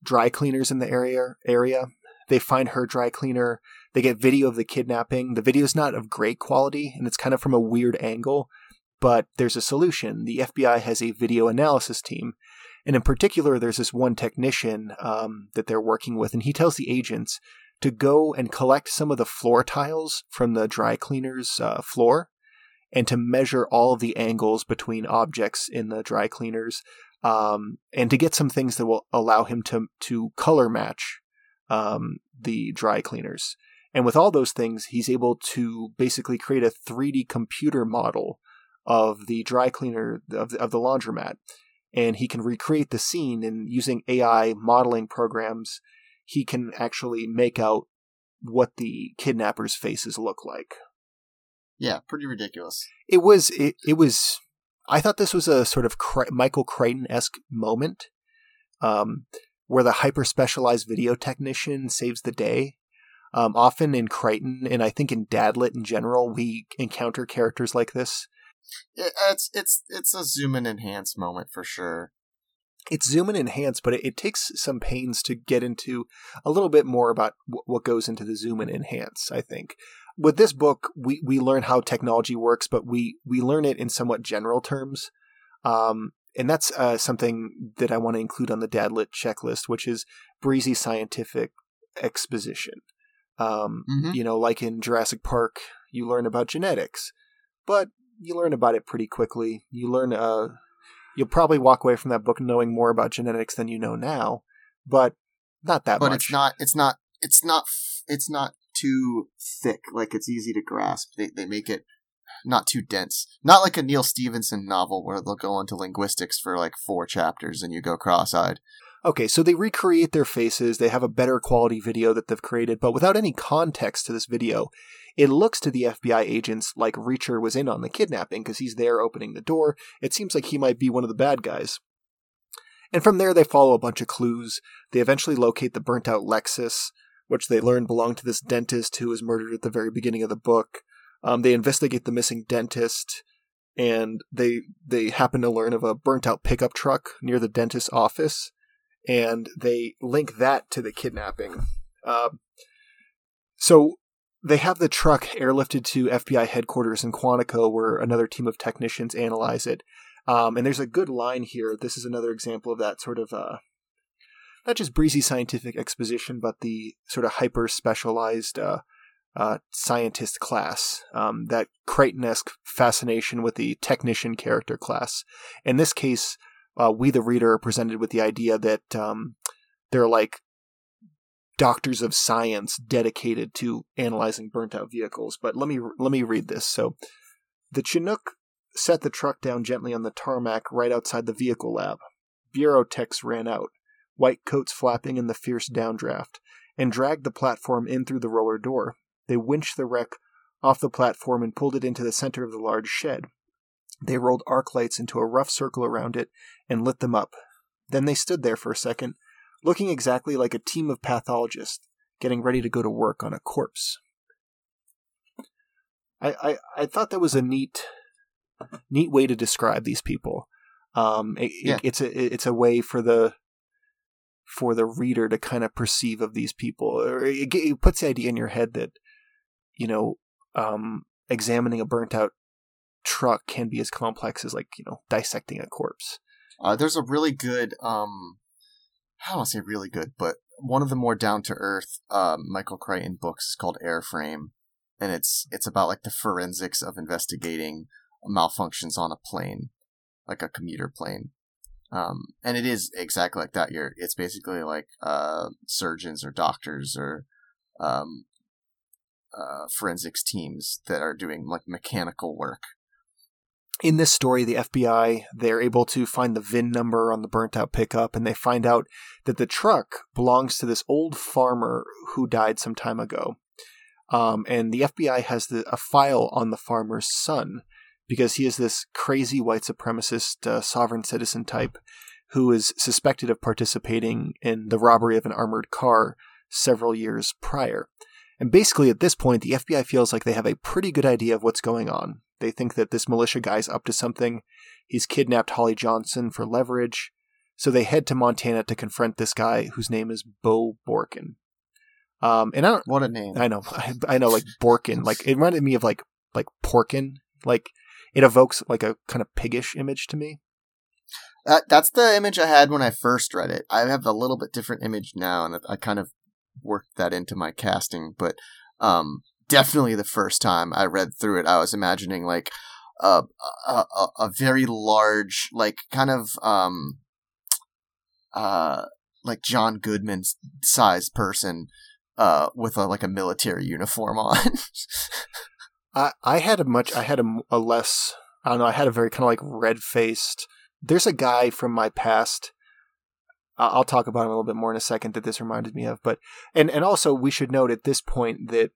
dry cleaners in the area. Area, they find her dry cleaner. They get video of the kidnapping. The video is not of great quality, and it's kind of from a weird angle. But there's a solution. The FBI has a video analysis team, and in particular, there's this one technician um, that they're working with, and he tells the agents to go and collect some of the floor tiles from the dry cleaner's uh, floor and to measure all of the angles between objects in the dry cleaners um, and to get some things that will allow him to, to color match um, the dry cleaners. And with all those things, he's able to basically create a 3D computer model of the dry cleaner of the, of the laundromat and he can recreate the scene and using AI modeling programs, he can actually make out what the kidnappers' faces look like. Yeah, pretty ridiculous. It was. It, it was. I thought this was a sort of Michael Crichton esque moment, um, where the hyper specialized video technician saves the day. Um, often in Crichton, and I think in Dadlit in general, we encounter characters like this it's it's it's a zoom and enhance moment for sure. It's zoom and enhance, but it, it, takes some pains to get into a little bit more about w- what goes into the zoom and enhance. I think with this book, we we learn how technology works, but we we learn it in somewhat general terms. Um, and that's uh, something that I want to include on the Dadlit checklist, which is breezy scientific exposition. Um, mm-hmm. You know, like in Jurassic Park, you learn about genetics, but you learn about it pretty quickly. You learn uh you'll probably walk away from that book knowing more about genetics than you know now, but not that but much. But it's not it's not it's not it's not too thick like it's easy to grasp. They they make it not too dense. Not like a Neal Stephenson novel where they'll go into linguistics for like four chapters and you go cross-eyed. Okay, so they recreate their faces. They have a better quality video that they've created, but without any context to this video, it looks to the FBI agents like Reacher was in on the kidnapping because he's there opening the door. It seems like he might be one of the bad guys. And from there, they follow a bunch of clues. They eventually locate the burnt out Lexus, which they learn belonged to this dentist who was murdered at the very beginning of the book. Um, they investigate the missing dentist, and they they happen to learn of a burnt out pickup truck near the dentist's office and they link that to the kidnapping. Uh, so they have the truck airlifted to FBI headquarters in Quantico, where another team of technicians analyze it. Um, and there's a good line here. This is another example of that sort of uh, not just breezy scientific exposition, but the sort of hyper specialized uh, uh, scientist class, um, that Crichton-esque fascination with the technician character class. In this case, uh, we the reader are presented with the idea that um, they're like doctors of science dedicated to analyzing burnt out vehicles. But let me let me read this. So the Chinook set the truck down gently on the tarmac right outside the vehicle lab. Bureau techs ran out, white coats flapping in the fierce downdraft, and dragged the platform in through the roller door. They winched the wreck off the platform and pulled it into the center of the large shed. They rolled arc lights into a rough circle around it and lit them up. Then they stood there for a second, looking exactly like a team of pathologists getting ready to go to work on a corpse. I, I, I thought that was a neat neat way to describe these people. Um, it, yeah. it, it's a it's a way for the for the reader to kind of perceive of these people. It, puts the idea in your head that you know um, examining a burnt out truck can be as complex as like you know dissecting a corpse. Uh, there's a really good, um, I don't want to say really good, but one of the more down to earth uh, Michael Crichton books is called Airframe, and it's it's about like the forensics of investigating malfunctions on a plane, like a commuter plane. Um, and it is exactly like that. You're, it's basically like uh, surgeons or doctors or um, uh, forensics teams that are doing like mechanical work in this story, the FBI, they're able to find the VIN number on the burnt out pickup and they find out that the truck belongs to this old farmer who died some time ago. Um, and the FBI has the, a file on the farmer's son because he is this crazy white supremacist uh, sovereign citizen type who is suspected of participating in the robbery of an armored car several years prior. And basically, at this point, the FBI feels like they have a pretty good idea of what's going on. They think that this militia guy's up to something. He's kidnapped Holly Johnson for leverage. So they head to Montana to confront this guy whose name is Beau Borken. Um, and I don't. What a name! I know, I, I know, like Borken. Like it reminded me of like like Porkin. Like it evokes like a kind of piggish image to me. That that's the image I had when I first read it. I have a little bit different image now, and I kind of worked that into my casting. But um, definitely the first time I read through it, I was imagining like a a, a, very large, like kind of um, uh, like John Goodman sized person uh, with a like a military uniform on. I I had a much I had a, a less I don't know I had a very kind of like red faced. There's a guy from my past. I'll talk about him a little bit more in a second that this reminded me of, but and and also we should note at this point that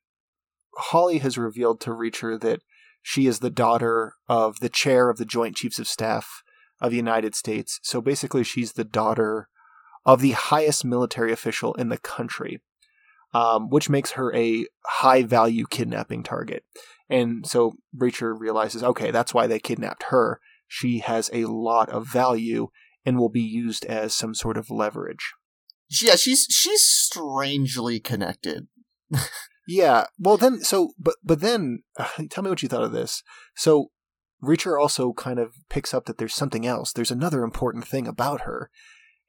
Holly has revealed to Reacher that she is the daughter of the chair of the Joint Chiefs of Staff of the United States. So basically, she's the daughter of the highest military official in the country, um, which makes her a high value kidnapping target. And so Reacher realizes, okay, that's why they kidnapped her. She has a lot of value and will be used as some sort of leverage. Yeah, she's she's strangely connected. Yeah. Well, then, so, but, but then, uh, tell me what you thought of this. So, Reacher also kind of picks up that there's something else. There's another important thing about her.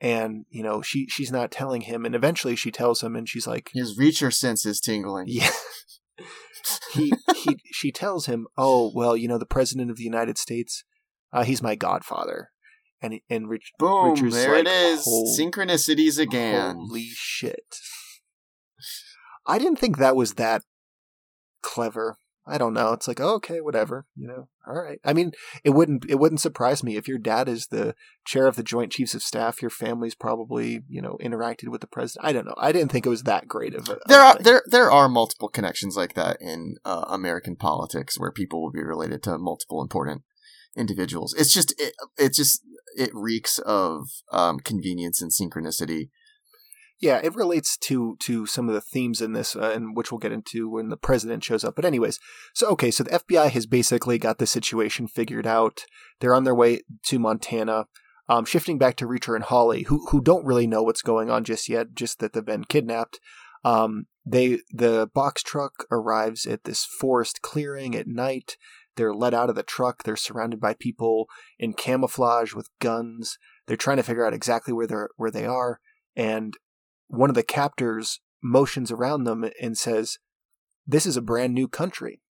And, you know, she, she's not telling him. And eventually she tells him and she's like, His Reacher sense is tingling. Yeah. he, he, she tells him, oh, well, you know, the president of the United States, uh, he's my godfather. And, and Rich, Boom, Reacher's there like, it is. Synchronicities again. Holy shit. I didn't think that was that clever. I don't know. It's like, oh, okay, whatever, you know. All right. I mean, it wouldn't it wouldn't surprise me if your dad is the chair of the Joint Chiefs of Staff. Your family's probably you know interacted with the president. I don't know. I didn't think it was that great of a. There are there there are multiple connections like that in uh, American politics where people will be related to multiple important individuals. It's just it, it just it reeks of um, convenience and synchronicity yeah, it relates to to some of the themes in this, uh, and which we'll get into when the president shows up. But anyways, so okay, so the FBI has basically got the situation figured out. They're on their way to Montana. Um, shifting back to Reacher and Holly, who who don't really know what's going on just yet, just that they've been kidnapped. Um, they the box truck arrives at this forest clearing at night. They're let out of the truck. They're surrounded by people in camouflage with guns. They're trying to figure out exactly where they're where they are. And one of the captors motions around them and says, "This is a brand new country."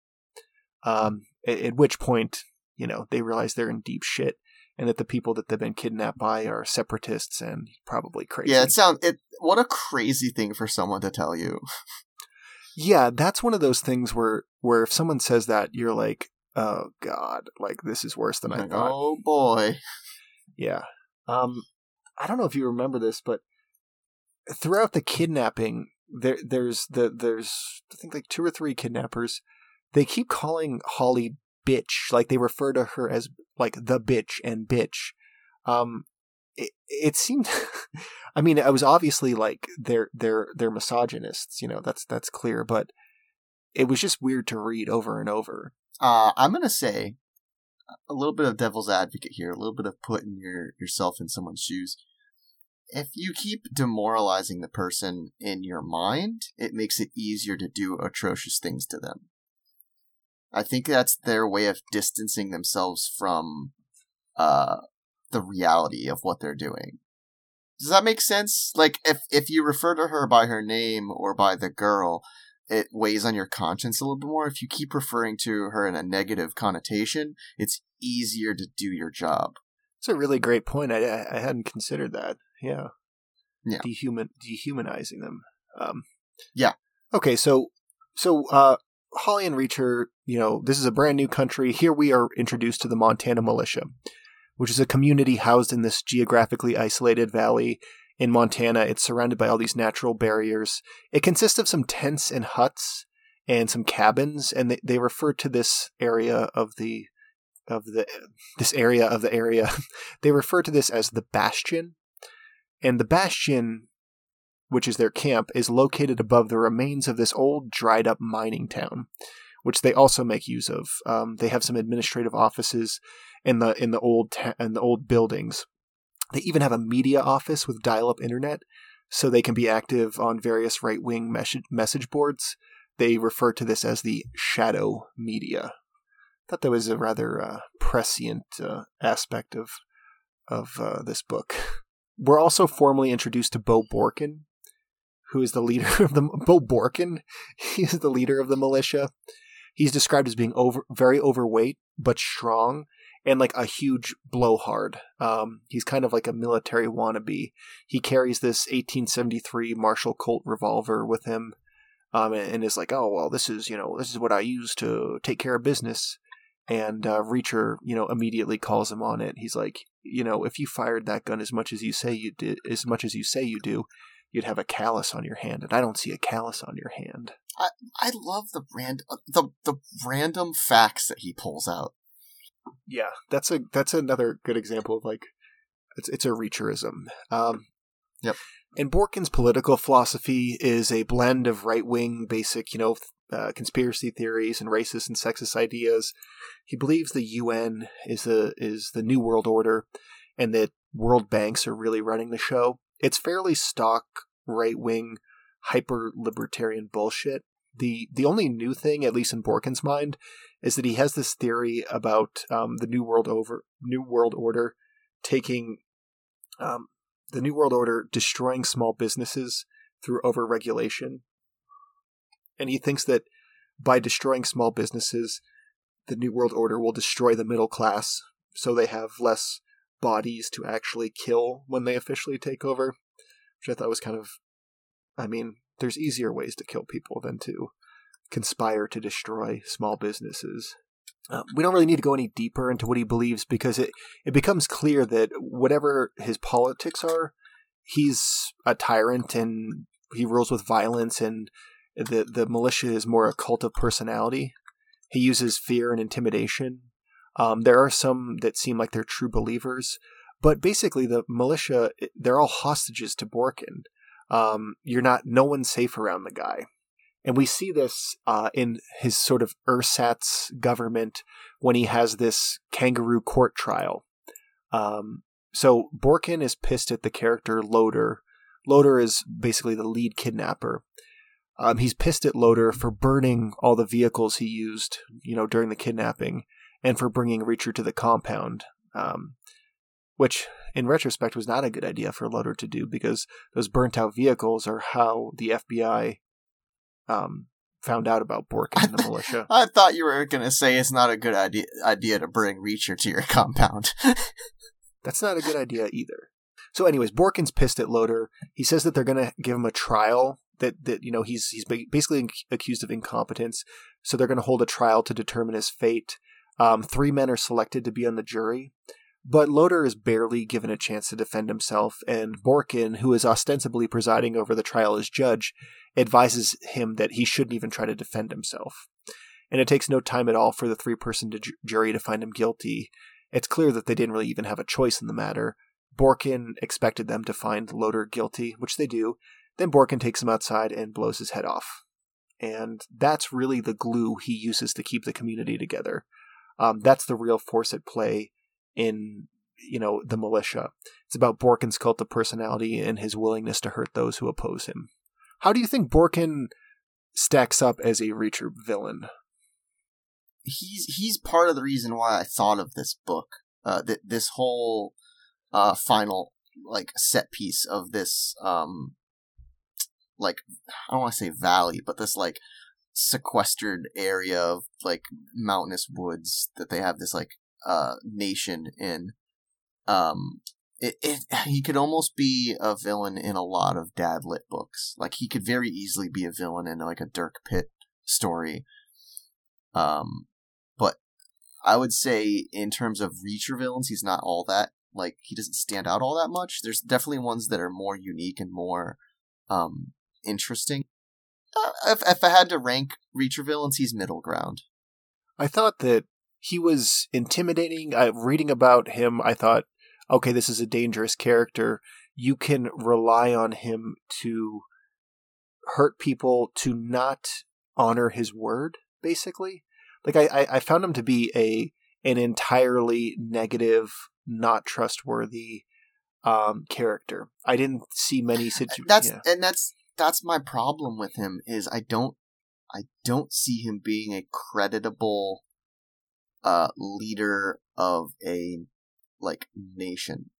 Um, at, at which point, you know, they realize they're in deep shit, and that the people that they've been kidnapped by are separatists and probably crazy. Yeah, it sounds it. What a crazy thing for someone to tell you. yeah, that's one of those things where where if someone says that, you're like, oh god, like this is worse than I thought. Oh boy. Yeah. Um, I don't know if you remember this, but throughout the kidnapping, there there's the there's I think like two or three kidnappers. They keep calling Holly bitch, like they refer to her as like the bitch and bitch. Um, it, it seemed, I mean, I was obviously like they're they're they're misogynists, you know, that's that's clear, but it was just weird to read over and over. Uh, I'm gonna say a little bit of devil's advocate here, a little bit of putting your yourself in someone's shoes if you keep demoralizing the person in your mind, it makes it easier to do atrocious things to them. I think that's their way of distancing themselves from uh, the reality of what they're doing. Does that make sense? Like if if you refer to her by her name or by the girl, it weighs on your conscience a little bit more. If you keep referring to her in a negative connotation, it's easier to do your job. It's a really great point. I I hadn't considered that. Yeah. Yeah. Dehuman dehumanizing them. Um, yeah. Okay, so so uh, Holly and Reacher, you know, this is a brand new country. Here we are introduced to the Montana Militia, which is a community housed in this geographically isolated valley in Montana. It's surrounded by all these natural barriers. It consists of some tents and huts and some cabins, and they, they refer to this area of the of the this area of the area. they refer to this as the Bastion, and the Bastion, which is their camp, is located above the remains of this old, dried up mining town, which they also make use of. Um, they have some administrative offices in the in the old ta- in the old buildings. They even have a media office with dial-up internet, so they can be active on various right-wing message message boards. They refer to this as the shadow media. I thought that was a rather uh, prescient uh, aspect of of uh, this book. We're also formally introduced to Beau Borken, who is the leader of the Beau Borken. He is the leader of the militia. He's described as being over very overweight but strong and like a huge blowhard. Um, he's kind of like a military wannabe. He carries this 1873 Marshall Colt revolver with him, um, and, and is like, "Oh well, this is you know this is what I use to take care of business." And uh, Reacher, you know, immediately calls him on it. He's like, you know, if you fired that gun as much as you say you did, as much as you say you do, you'd have a callus on your hand, and I don't see a callus on your hand. I I love the brand uh, the the random facts that he pulls out. Yeah, that's a that's another good example of like it's it's a reacherism. Um, yep. And Borken's political philosophy is a blend of right wing, basic, you know, uh, conspiracy theories and racist and sexist ideas. He believes the UN is the is the new world order, and that world banks are really running the show. It's fairly stock right wing, hyper libertarian bullshit. The the only new thing, at least in Borken's mind, is that he has this theory about um, the new world over new world order taking um, the new world order destroying small businesses through overregulation and he thinks that by destroying small businesses, the New World Order will destroy the middle class, so they have less bodies to actually kill when they officially take over. Which I thought was kind of, I mean, there's easier ways to kill people than to conspire to destroy small businesses. Uh, we don't really need to go any deeper into what he believes because it, it becomes clear that whatever his politics are, he's a tyrant and he rules with violence and the the militia is more a cult of personality. He uses fear and intimidation. Um, there are some that seem like they're true believers, but basically the militia they're all hostages to Borken. Um, you're not no one's safe around the guy. And we see this uh, in his sort of ersatz government when he has this kangaroo court trial. Um, so Borken is pissed at the character Loader. Loader is basically the lead kidnapper. Um, he's pissed at Loader for burning all the vehicles he used, you know, during the kidnapping, and for bringing Reacher to the compound, um, which, in retrospect, was not a good idea for Loader to do because those burnt out vehicles are how the FBI um, found out about Borken and the militia. I thought you were going to say it's not a good idea idea to bring Reacher to your compound. That's not a good idea either. So, anyways, Borken's pissed at Loader. He says that they're going to give him a trial. That that you know he's he's basically accused of incompetence. So they're going to hold a trial to determine his fate. Um, three men are selected to be on the jury. But Loder is barely given a chance to defend himself, and Borken, who is ostensibly presiding over the trial as judge, advises him that he shouldn't even try to defend himself. And it takes no time at all for the three person jury to find him guilty. It's clear that they didn't really even have a choice in the matter. Borken expected them to find Loder guilty, which they do. Then Borken takes him outside and blows his head off. And that's really the glue he uses to keep the community together. Um, that's the real force at play in you know the militia. It's about Borken's cult of personality and his willingness to hurt those who oppose him. How do you think Borken stacks up as a Reacher villain? He's he's part of the reason why I thought of this book. Uh, th- this whole uh, final like set piece of this um like I don't want to say valley, but this like sequestered area of like mountainous woods that they have this like uh, nation in. Um, it, it he could almost be a villain in a lot of dad lit books. Like he could very easily be a villain in like a Dirk Pitt story. Um, but I would say in terms of Reacher villains, he's not all that like he doesn't stand out all that much. There's definitely ones that are more unique and more um interesting. Uh, if if I had to rank Reacher villains, he's middle ground. I thought that he was intimidating. I, reading about him, I thought, okay, this is a dangerous character. You can rely on him to hurt people, to not honor his word, basically. Like I, I found him to be a an entirely negative, not trustworthy um, character. I didn't see many situations. That's yeah. and that's that's my problem with him is I don't I don't see him being a creditable uh, leader of a like nation,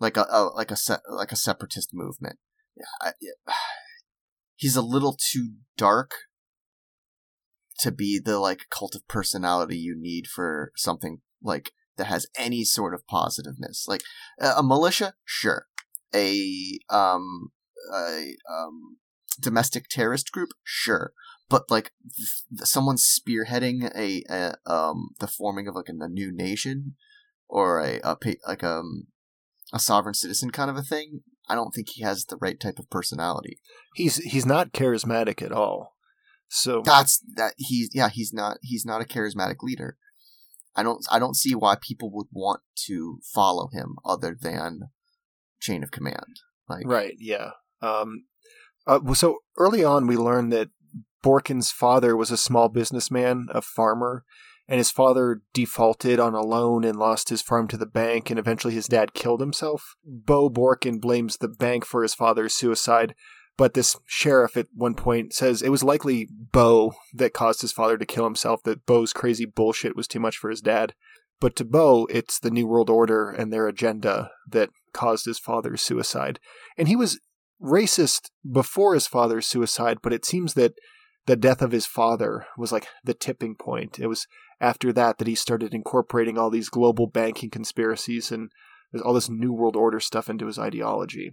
like a, a like a se- like a separatist movement. I, he's a little too dark to be the like cult of personality you need for something like that has any sort of positiveness. Like a militia, sure. A um a um domestic terrorist group, sure. But like th- someone spearheading a, a, um the forming of like a, new nation or a, a like um a sovereign citizen kind of a thing i don't think he has the right type of personality. He's he's not charismatic at all. So that's that he's yeah he's not he's not a charismatic leader. I don't i don't see why people would want to follow him other than chain of command like right yeah um uh, so early on we learned that Borken's father was a small businessman, a farmer, and his father defaulted on a loan and lost his farm to the bank, and eventually his dad killed himself. Beau Borken blames the bank for his father's suicide, but this sheriff at one point says it was likely Beau that caused his father to kill himself, that Beau's crazy bullshit was too much for his dad. But to Beau, it's the New World Order and their agenda that caused his father's suicide. And he was racist before his father's suicide, but it seems that the death of his father was like the tipping point. It was after that that he started incorporating all these global banking conspiracies and all this New World Order stuff into his ideology.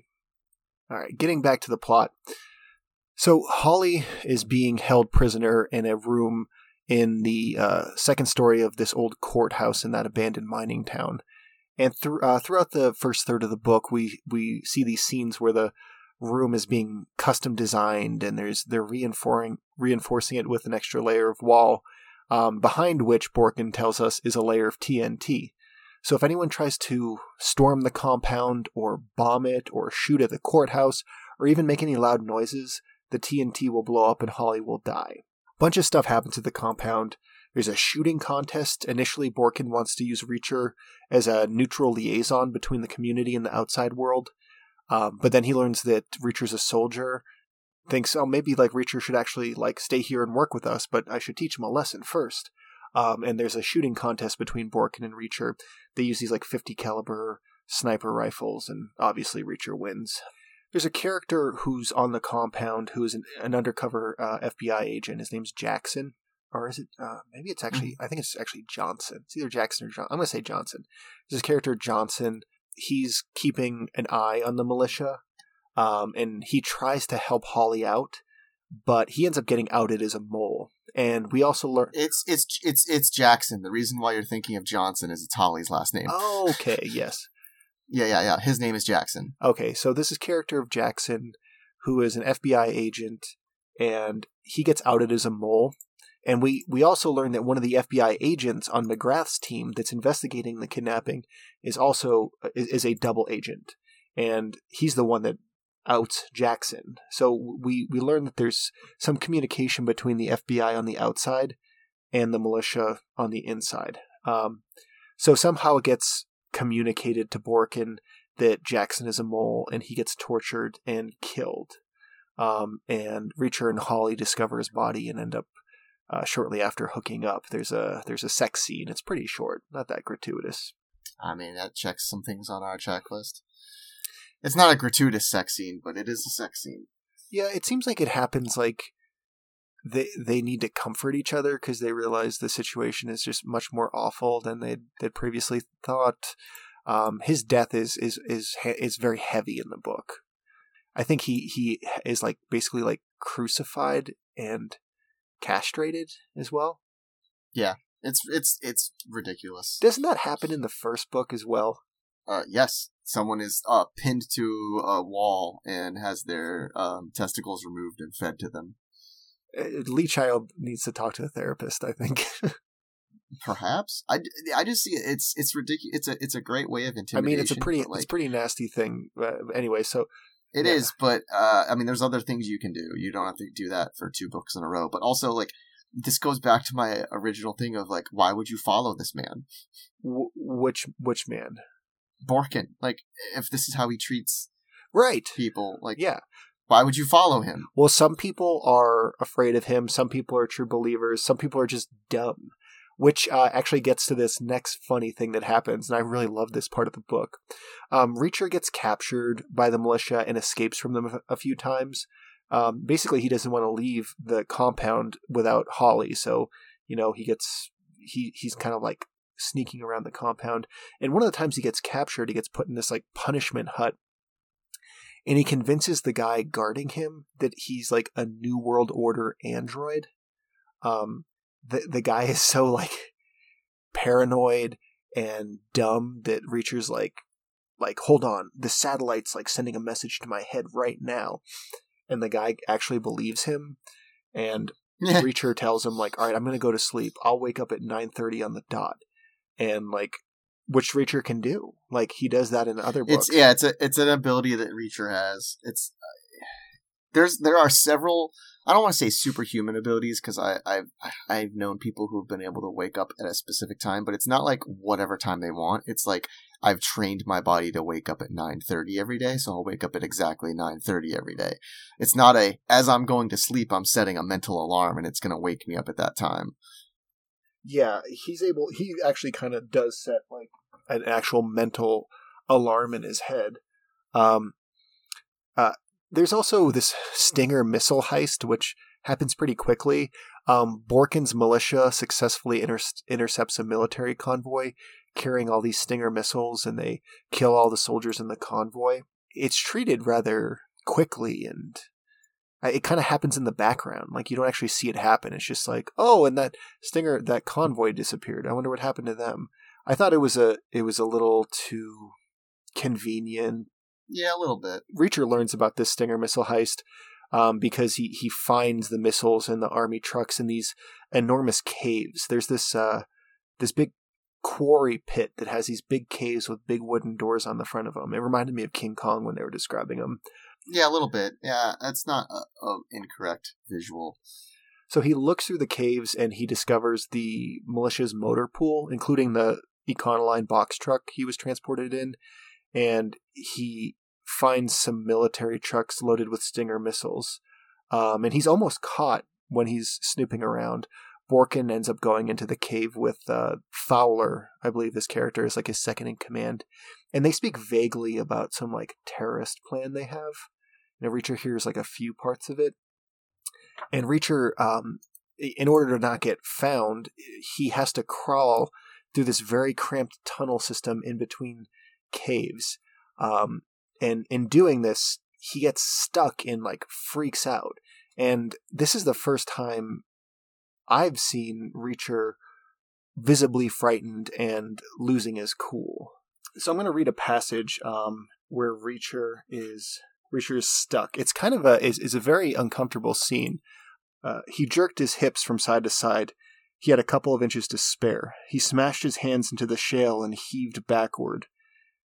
All right, getting back to the plot. So Holly is being held prisoner in a room in the uh, second story of this old courthouse in that abandoned mining town. And th- uh, throughout the first third of the book, we we see these scenes where the room is being custom designed, and there's they're reinforcing reinforcing it with an extra layer of wall, um, behind which Borken tells us is a layer of TNT. So if anyone tries to storm the compound, or bomb it, or shoot at the courthouse, or even make any loud noises, the TNT will blow up and Holly will die. Bunch of stuff happens at the compound. There's a shooting contest. Initially, Borken wants to use Reacher as a neutral liaison between the community and the outside world. Um, but then he learns that Reacher's a soldier. Thinks, oh, maybe like Reacher should actually like stay here and work with us, but I should teach him a lesson first. Um, and there's a shooting contest between Borken and Reacher. They use these like 50 caliber sniper rifles, and obviously Reacher wins. There's a character who's on the compound who is an, an undercover uh, FBI agent. His name's Jackson, or is it? Uh, maybe it's actually. I think it's actually Johnson. It's either Jackson or John. I'm gonna say Johnson. There's this character Johnson. He's keeping an eye on the militia, um, and he tries to help Holly out, but he ends up getting outed as a mole. And we also learn it's it's it's it's Jackson. The reason why you're thinking of Johnson is it's Holly's last name. Okay, yes. Yeah, yeah, yeah. His name is Jackson. Okay, so this is character of Jackson, who is an FBI agent, and he gets outed as a mole. And we, we also learn that one of the FBI agents on McGrath's team that's investigating the kidnapping is also is, is a double agent, and he's the one that outs Jackson. So we we learn that there's some communication between the FBI on the outside and the militia on the inside. Um, so somehow it gets communicated to Borken that Jackson is a mole and he gets tortured and killed. Um, and Reacher and Holly discover his body and end up uh, shortly after hooking up. There's a there's a sex scene. It's pretty short, not that gratuitous. I mean, that checks some things on our checklist. It's not a gratuitous sex scene, but it is a sex scene. Yeah, it seems like it happens like they they need to comfort each other because they realize the situation is just much more awful than they they'd previously thought. Um, his death is is is is very heavy in the book. I think he he is like basically like crucified and castrated as well. Yeah, it's it's it's ridiculous. Doesn't that happen in the first book as well? Uh, yes, someone is uh, pinned to a wall and has their um, testicles removed and fed to them. Uh, Lee Child needs to talk to a therapist. I think. Perhaps I, I just see it. it's it's ridiculous. It's a it's a great way of intimidation. I mean, it's a pretty like, it's a pretty nasty thing. Uh, anyway, so it yeah. is, but uh, I mean, there's other things you can do. You don't have to do that for two books in a row. But also, like, this goes back to my original thing of like, why would you follow this man? W- which which man? Borken. Like, if this is how he treats right people, like, yeah, why would you follow him? Well, some people are afraid of him. Some people are true believers. Some people are just dumb. Which uh, actually gets to this next funny thing that happens, and I really love this part of the book. Um, Reacher gets captured by the militia and escapes from them a, few times. Um, basically, he doesn't want to leave the compound without Holly, so you know he gets he he's kind of like sneaking around the compound. And one of the times he gets captured, he gets put in this like punishment hut and he convinces the guy guarding him that he's like a new world order android um the the guy is so like paranoid and dumb that reacher's like like hold on the satellite's like sending a message to my head right now and the guy actually believes him and reacher tells him like all right i'm gonna go to sleep i'll wake up at 9.30 on the dot and like which Reacher can do. Like he does that in other books. It's yeah, it's a it's an ability that Reacher has. It's uh, there's there are several. I don't want to say superhuman abilities because I I've I've known people who've been able to wake up at a specific time, but it's not like whatever time they want. It's like I've trained my body to wake up at 9:30 every day, so I'll wake up at exactly 9:30 every day. It's not a as I'm going to sleep, I'm setting a mental alarm and it's going to wake me up at that time. Yeah, he's able he actually kind of does set like an actual mental alarm in his head. Um, uh, there's also this Stinger missile heist, which happens pretty quickly. Um, Borken's militia successfully inter- intercepts a military convoy carrying all these Stinger missiles, and they kill all the soldiers in the convoy. It's treated rather quickly and it kind of happens in the background. Like you don't actually see it happen. It's just like, oh, and that stinger, that convoy disappeared. I wonder what happened to them. I thought it was a it was a little too convenient. Yeah, a little bit. Reacher learns about this Stinger missile heist um, because he he finds the missiles and the army trucks in these enormous caves. There's this uh, this big quarry pit that has these big caves with big wooden doors on the front of them. It reminded me of King Kong when they were describing them. Yeah, a little bit. Yeah, that's not an incorrect visual. So he looks through the caves and he discovers the militia's motor pool, including the Econoline box truck he was transported in, and he finds some military trucks loaded with Stinger missiles. Um, and he's almost caught when he's snooping around. Borken ends up going into the cave with uh, Fowler, I believe this character is like his second in command, and they speak vaguely about some like terrorist plan they have. And Reacher hears like a few parts of it, and Reacher, um, in order to not get found, he has to crawl through this very cramped tunnel system in between caves. Um, and in doing this, he gets stuck and like freaks out. And this is the first time I've seen Reacher visibly frightened and losing his cool. So I'm going to read a passage um, where Reacher is Reacher is stuck. It's kind of a is, is a very uncomfortable scene. Uh, he jerked his hips from side to side, he had a couple of inches to spare. He smashed his hands into the shale and heaved backward.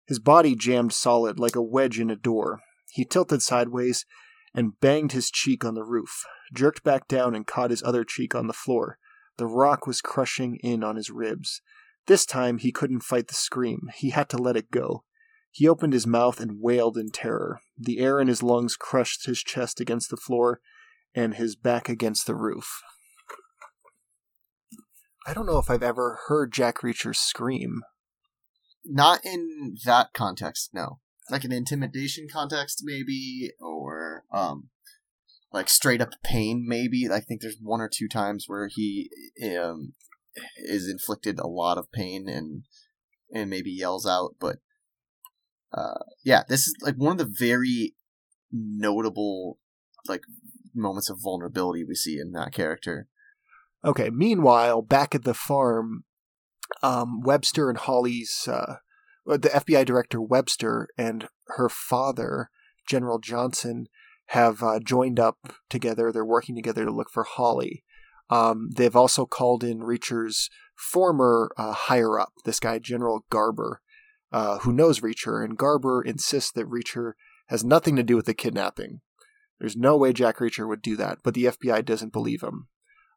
His body jammed solid like a wedge in a door. He tilted sideways and banged his cheek on the roof, jerked back down and caught his other cheek on the floor. The rock was crushing in on his ribs. This time he couldn't fight the scream. He had to let it go. He opened his mouth and wailed in terror. The air in his lungs crushed his chest against the floor and his back against the roof. I don't know if I've ever heard Jack Reacher scream. Not in that context, no. Like an intimidation context, maybe, or um, like straight up pain, maybe. I think there's one or two times where he um is inflicted a lot of pain and and maybe yells out, but uh, yeah, this is like one of the very notable like moments of vulnerability we see in that character. Okay. Meanwhile, back at the farm, um, Webster and Holly's uh, the FBI director Webster and her father, General Johnson, have uh, joined up together. They're working together to look for Holly. Um, they've also called in Reacher's former uh, higher up, this guy General Garber, uh, who knows Reacher, and Garber insists that Reacher has nothing to do with the kidnapping. There's no way Jack Reacher would do that, but the FBI doesn't believe him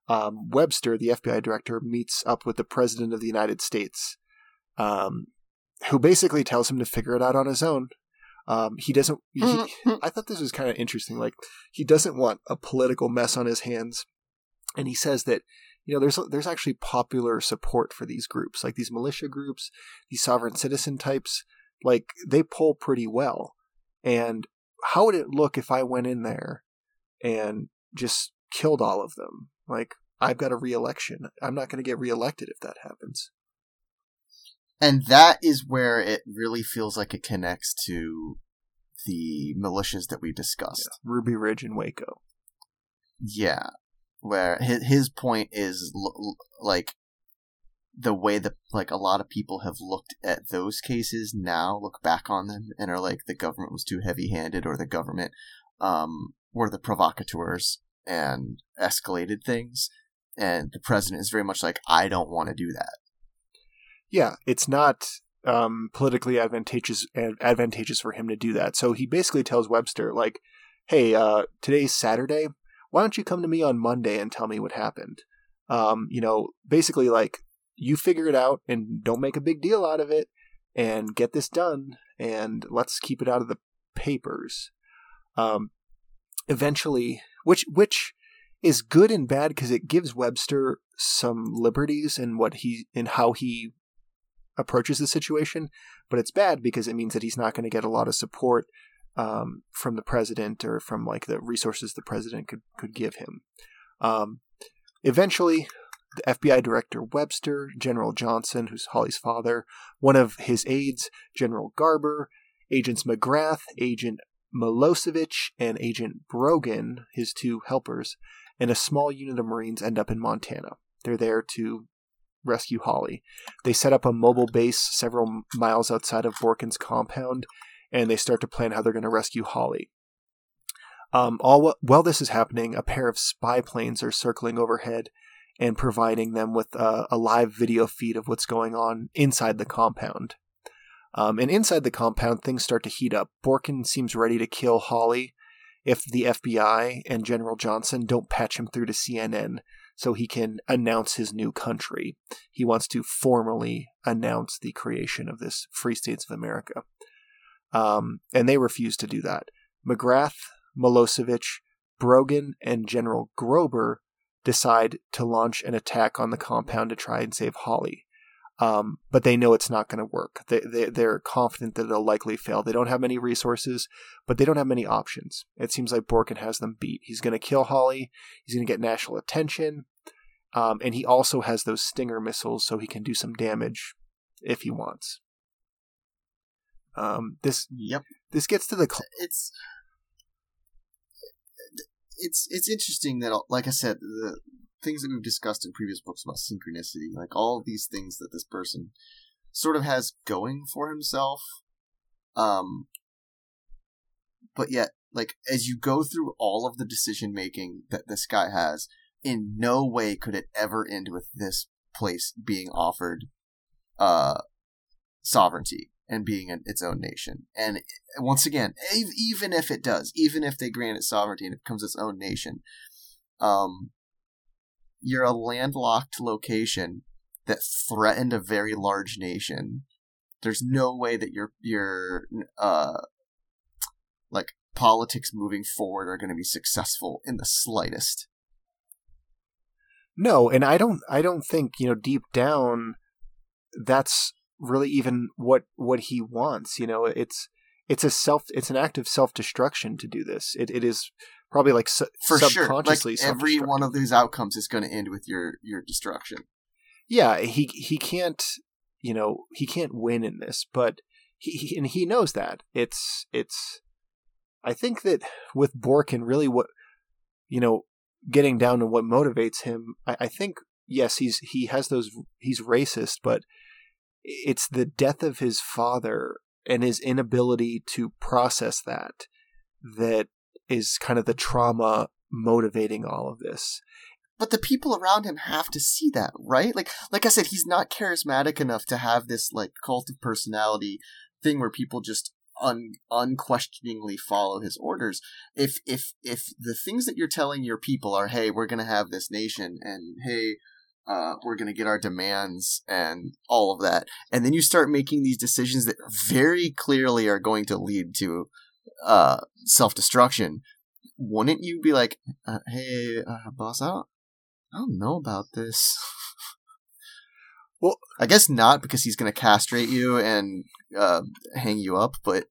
um, Webster, the FBI director, meets up with the President of the United States, um, who basically tells him to figure it out on his own. Um, he doesn't. He, mm-hmm. I thought this was kind of interesting. Like he doesn't want a political mess on his hands, and he says that you know there's there's actually popular support for these groups, like these militia groups, these sovereign citizen types. Like they pull pretty well. And how would it look if I went in there and just killed all of them? Like, I've got a re-election. I'm not going to get re-elected if that happens. And that is where it really feels like it connects to the militias that we discussed. Yeah. Ruby Ridge and Waco. Yeah. Where his, his point is l- like the way that like a lot of people have looked at those cases now look back on them and are like the government was too heavy-handed or the government um were the provocateurs and escalated things. And the president is very much like, I don't want to do that. Yeah, it's not um, politically advantageous advantageous for him to do that. So he basically tells Webster, like, "Hey, uh, today's Saturday. Why don't you come to me on Monday and tell me what happened? Um, you know, basically, like, you figure it out and don't make a big deal out of it, and get this done, and let's keep it out of the papers." Um, eventually, which which is good and bad because it gives Webster some liberties in what he in how he approaches the situation, but it's bad because it means that he's not going to get a lot of support um, from the president or from like the resources the president could could give him. Um, eventually, the FBI director Webster, General Johnson, who's Holly's father, one of his aides, General Garber, agents McGrath, Agent Milosevic and Agent Brogan, his two helpers, and a small unit of Marines end up in Montana. They're there to rescue Holly. They set up a mobile base several miles outside of Borken's compound, and they start to plan how they're going to rescue Holly. Um, all while this is happening, a pair of spy planes are circling overhead and providing them with a, a live video feed of what's going on inside the compound. Um, and inside the compound, things start to heat up. Borken seems ready to kill Holly if the FBI and General Johnson don't patch him through to CNN so he can announce his new country. He wants to formally announce the creation of this Free States of America. Um, and they refuse to do that. McGrath, Milosevic, Brogan, and General Garber decide to launch an attack on the compound to try and save Holly. Um, but they know it's not going to work. They, they, they're confident that it'll likely fail. They don't have many resources, but they don't have many options. It seems like Borken has them beat. He's going to kill Holly. He's going to get national attention. Um, and he also has those Stinger missiles, so he can do some damage if he wants. Um, this yep. This gets to the. Cl- it's it's it's interesting that, like I said, the things that we've discussed in previous books about synchronicity, like all these things that this person sort of has going for himself, um, but yet, like as you go through all of the decision making that this guy has, in no way could it ever end with this place being offered uh sovereignty and being an, its own nation. And once again, even if it does, even if they grant it sovereignty and it becomes its own nation, um, you're a landlocked location that threatened a very large nation. There's no way that your your uh like politics moving forward are going to be successful in the slightest. No, and I don't I don't think, you know, deep down that's really even what what he wants, you know, it's it's a self it's an act of self-destruction to do this. It it is probably like su- for subconsciously sure. Like every one of these outcomes is going to end with your your destruction. Yeah, he he can't, you know, he can't win in this, but he, he and he knows that. It's it's I think that with Borken really what you know getting down to what motivates him, I, I think yes, he's he has those he's racist, but it's the death of his father and his inability to process that that is kind of the trauma motivating all of this. But the people around him have to see that, right? Like like I said, he's not charismatic enough to have this like cult of personality thing where people just un- unquestioningly follow his orders. If if if the things that you're telling your people are, hey, we're gonna have this nation, and hey, uh, we're gonna get our demands and all of that, and then you start making these decisions that very clearly are going to lead to uh, self destruction. Wouldn't you be like, uh, hey, uh, boss, I don't, I don't know about this. Well, I guess not because he's going to castrate you and uh, hang you up. But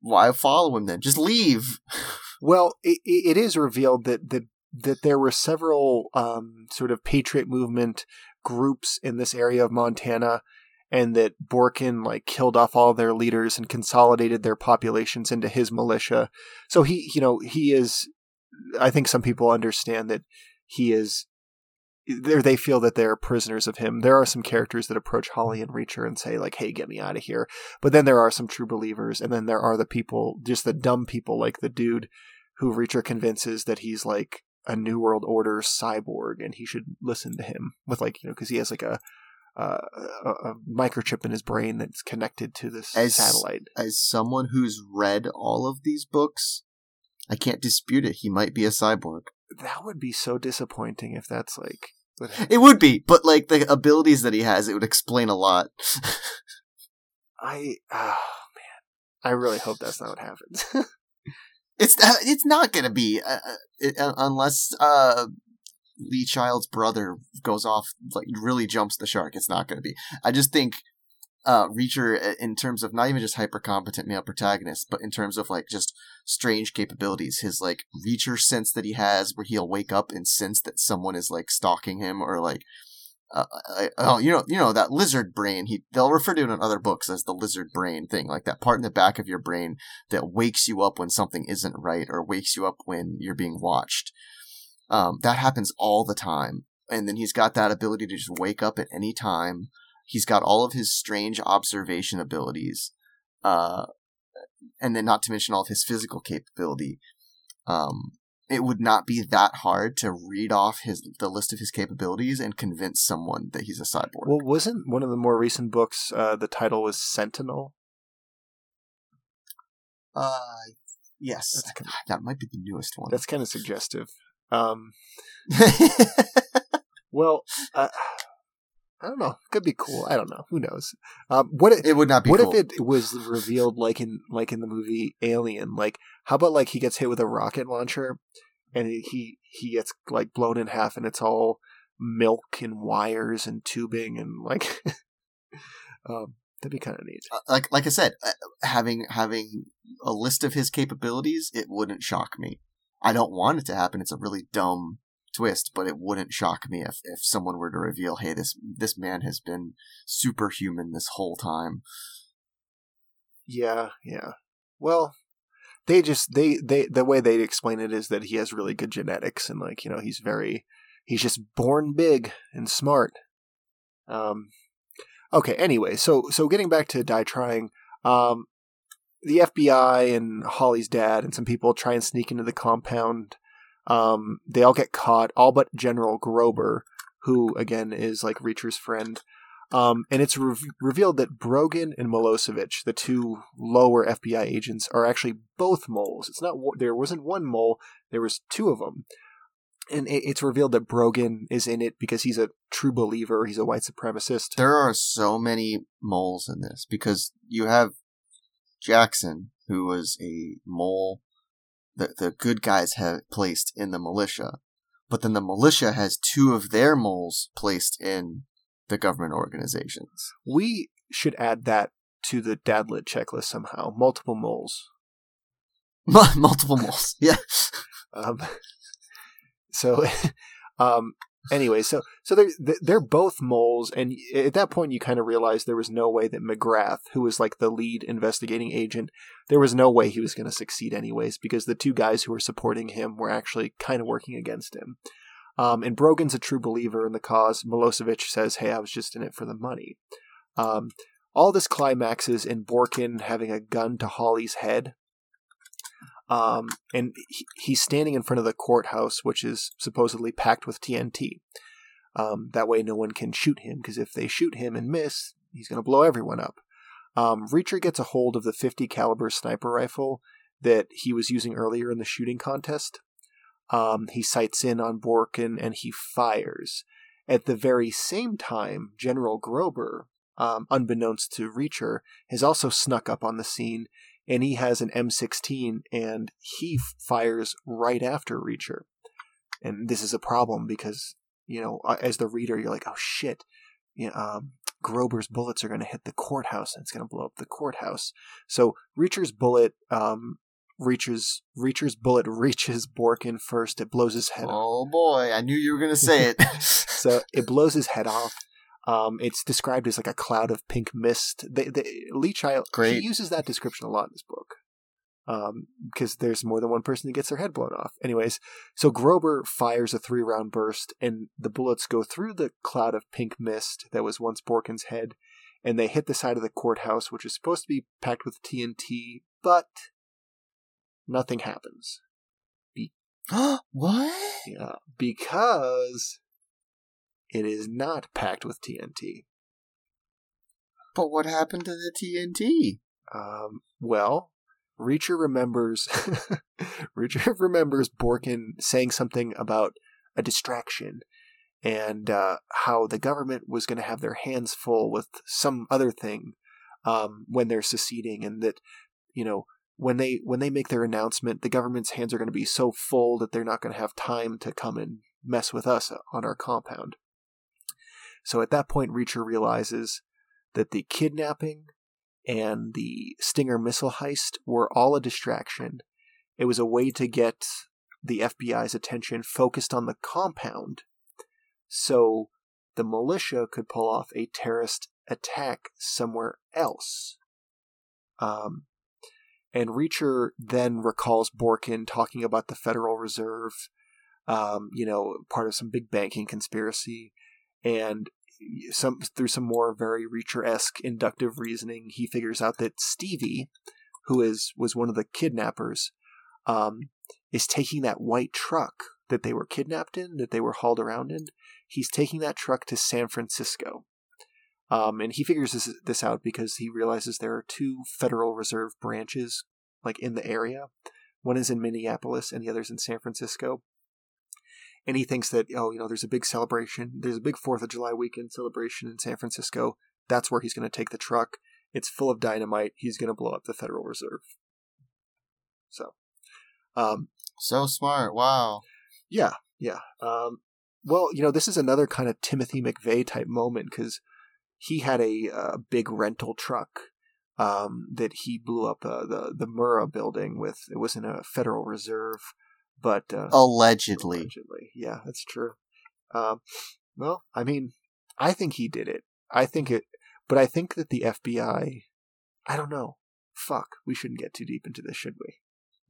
why follow him then? Just leave. Well, it, it is revealed that that that there were several um, sort of patriot movement groups in this area of Montana, and that Borken like killed off all their leaders and consolidated their populations into his militia. So he, you know, he is. I think some people understand that he is there they feel that they're prisoners of him. There are some characters that approach Holly and Reacher and say like, "Hey, get me out of here." But then there are some true believers, and then there are the people, just the dumb people like the dude who Reacher convinces that he's like a New World Order cyborg and he should listen to him with like you know because he has like a, uh, a, a microchip in his brain that's connected to this as, satellite. As someone who's read all of these books, I can't dispute it. He might be a cyborg. That would be so disappointing if that's like it would be, but like the abilities that he has, it would explain a lot. I oh man, I really hope that's not what happens. it's uh, it's not gonna be uh, uh, it, uh, unless uh, Lee Child's brother goes off like really jumps the shark. It's not gonna be. I just think uh, Reacher in terms of not even just hyper competent male protagonist, but in terms of like just strange capabilities. His like Reacher sense that he has, where he'll wake up and sense that someone is like stalking him or like uh, I, oh, you know, you know that lizard brain. He they'll refer to it in other books as the lizard brain thing, like that part in the back of your brain that wakes you up when something isn't right or wakes you up when you're being watched. Um, that happens all the time, and then he's got that ability to just wake up at any time. He's got all of his strange observation abilities, uh, and then not to mention all of his physical capability. Um, it would not be that hard to read off his the list of his capabilities and convince someone that he's a cyborg. Well, wasn't one of the more recent books uh, the title was Sentinel? Uh, yes, kinda, that might be the newest one. That's kind of suggestive. Um, well, uh, I don't know. Could be cool. I don't know. Who knows? Um, what if, it would not be. What cool. if it was revealed like in like in the movie Alien? Like, how about like he gets hit with a rocket launcher, and he he gets like blown in half, and it's all milk and wires and tubing and like, um, that'd be kind of neat. Uh, like like I said, uh, having having a list of his capabilities, it wouldn't shock me. I don't want it to happen. It's a really dumb twist, but it wouldn't shock me if, if someone were to reveal, hey, this this man has been superhuman this whole time. Yeah, yeah. Well, they just they they the way they explain it is that he has really good genetics and like, you know, he's very he's just born big and smart. Um okay, anyway, so so getting back to die trying, um the FBI and Holly's dad and some people try and sneak into the compound um, they all get caught, all but General Garber, who again is like Reacher's friend. Um, and it's re- revealed that Brogan and Milosevic, the two lower FBI agents, are actually both moles. It's not there wasn't one mole, there was two of them. And it's revealed that Brogan is in it because he's a true believer. He's a white supremacist. There are so many moles in this because you have Jackson, who was a mole the, the good guys have placed in the militia. But then the militia has two of their moles placed in the government organizations. We should add that to the dadlit checklist somehow. Multiple moles. Multiple moles, yeah. um, so, um, anyway, so so they're they're both moles, and at that point, you kind of realize there was no way that McGrath, who was like the lead investigating agent, there was no way he was going to succeed anyways, because the two guys who were supporting him were actually kind of working against him. Um, and Brogan's a true believer in the cause. Milosevic says, "Hey, I was just in it for the money." Um, all this climaxes in Borken having a gun to Holly's head um, and he, he's standing in front of the courthouse, which is supposedly packed with TNT. Um, that way, no one can shoot him, because if they shoot him and miss, he's going to blow everyone up. Um, Reacher gets a hold of the 50 caliber sniper rifle that he was using earlier in the shooting contest. Um, he sights in on Borken and he fires. At the very same time, General Garber, um, unbeknownst to Reacher, has also snuck up on the scene and he has an M16 and he fires right after Reacher. And this is a problem because, you know, as the reader, you're like, oh shit, you know, um, Garber's bullets are going to hit the courthouse and it's going to blow up the courthouse. So Reacher's bullet, um, Reacher's Reacher's bullet reaches Borken first. It blows his head. Off Oh off. boy, I knew you were going to say it. so it blows his head off. Um, it's described as like a cloud of pink mist. Lee Child Great. he uses that description a lot in this book because um, there's more than one person that gets their head blown off. Anyways, so Garber fires a three round burst, and the bullets go through the cloud of pink mist that was once Borken's head, and they hit the side of the courthouse, which is supposed to be packed with TNT, but nothing happens. Be- what? Yeah, because it is not packed with TNT. But what happened to the TNT? Um, well, Reacher remembers Reacher remembers Borken saying something about a distraction and uh, how the government was going to have their hands full with some other thing um, when they're seceding, and that you know when they when they make their announcement, the government's hands are going to be so full that they're not going to have time to come and mess with us on our compound. So at that point, Reacher realizes that the kidnapping and the Stinger missile heist were all a distraction. It was a way to get the FBI's attention focused on the compound so the militia could pull off a terrorist attack somewhere else. Um, and Reacher then recalls Borken talking about the Federal Reserve, um, you know, part of some big banking conspiracy, and some through some more very Reacher esque inductive reasoning, he figures out that Stevie, who is was one of the kidnappers, um, is taking that white truck that they were kidnapped in, that they were hauled around in. He's taking that truck to San Francisco. Um, and he figures this, this out because he realizes there are two Federal Reserve branches like in the area. One is in Minneapolis and the other's in San Francisco. And he thinks that, oh, you know, there's a big celebration. There's a big 4th of July weekend celebration in San Francisco. That's where he's going to take the truck. It's full of dynamite. He's going to blow up the Federal Reserve. So, um, so smart. Wow. Yeah, yeah. Um, well, you know, this is another kind of Timothy McVeigh type moment because he had a, a, big rental truck um, that he blew up uh, the the Murrah building with. It was in a Federal Reserve, but uh, allegedly, allegedly, yeah, that's true. Um, well, I mean, I think he did it. I think it, but I think that the FBI. I don't know. Fuck, we shouldn't get too deep into this, should we?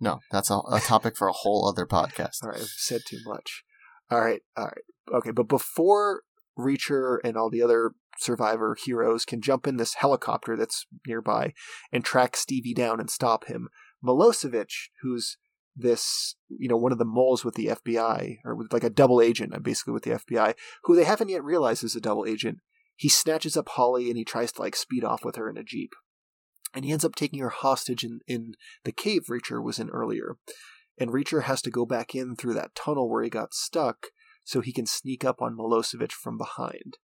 No, that's a, a topic for a whole other podcast. all right, I've said too much. All right, all right, okay. But before Reacher and all the other survivor heroes can jump in this helicopter that's nearby and track Stevie down and stop him, Milosevic, who's this, you know, one of the moles with the FBI, or with like a double agent, uh, basically with the FBI, who they haven't yet realized is a double agent. He snatches up Holly and he tries to like speed off with her in a jeep and he ends up taking her hostage in, in the cave Reacher was in earlier. And Reacher has to go back in through that tunnel where he got stuck so he can sneak up on Milosevic from behind,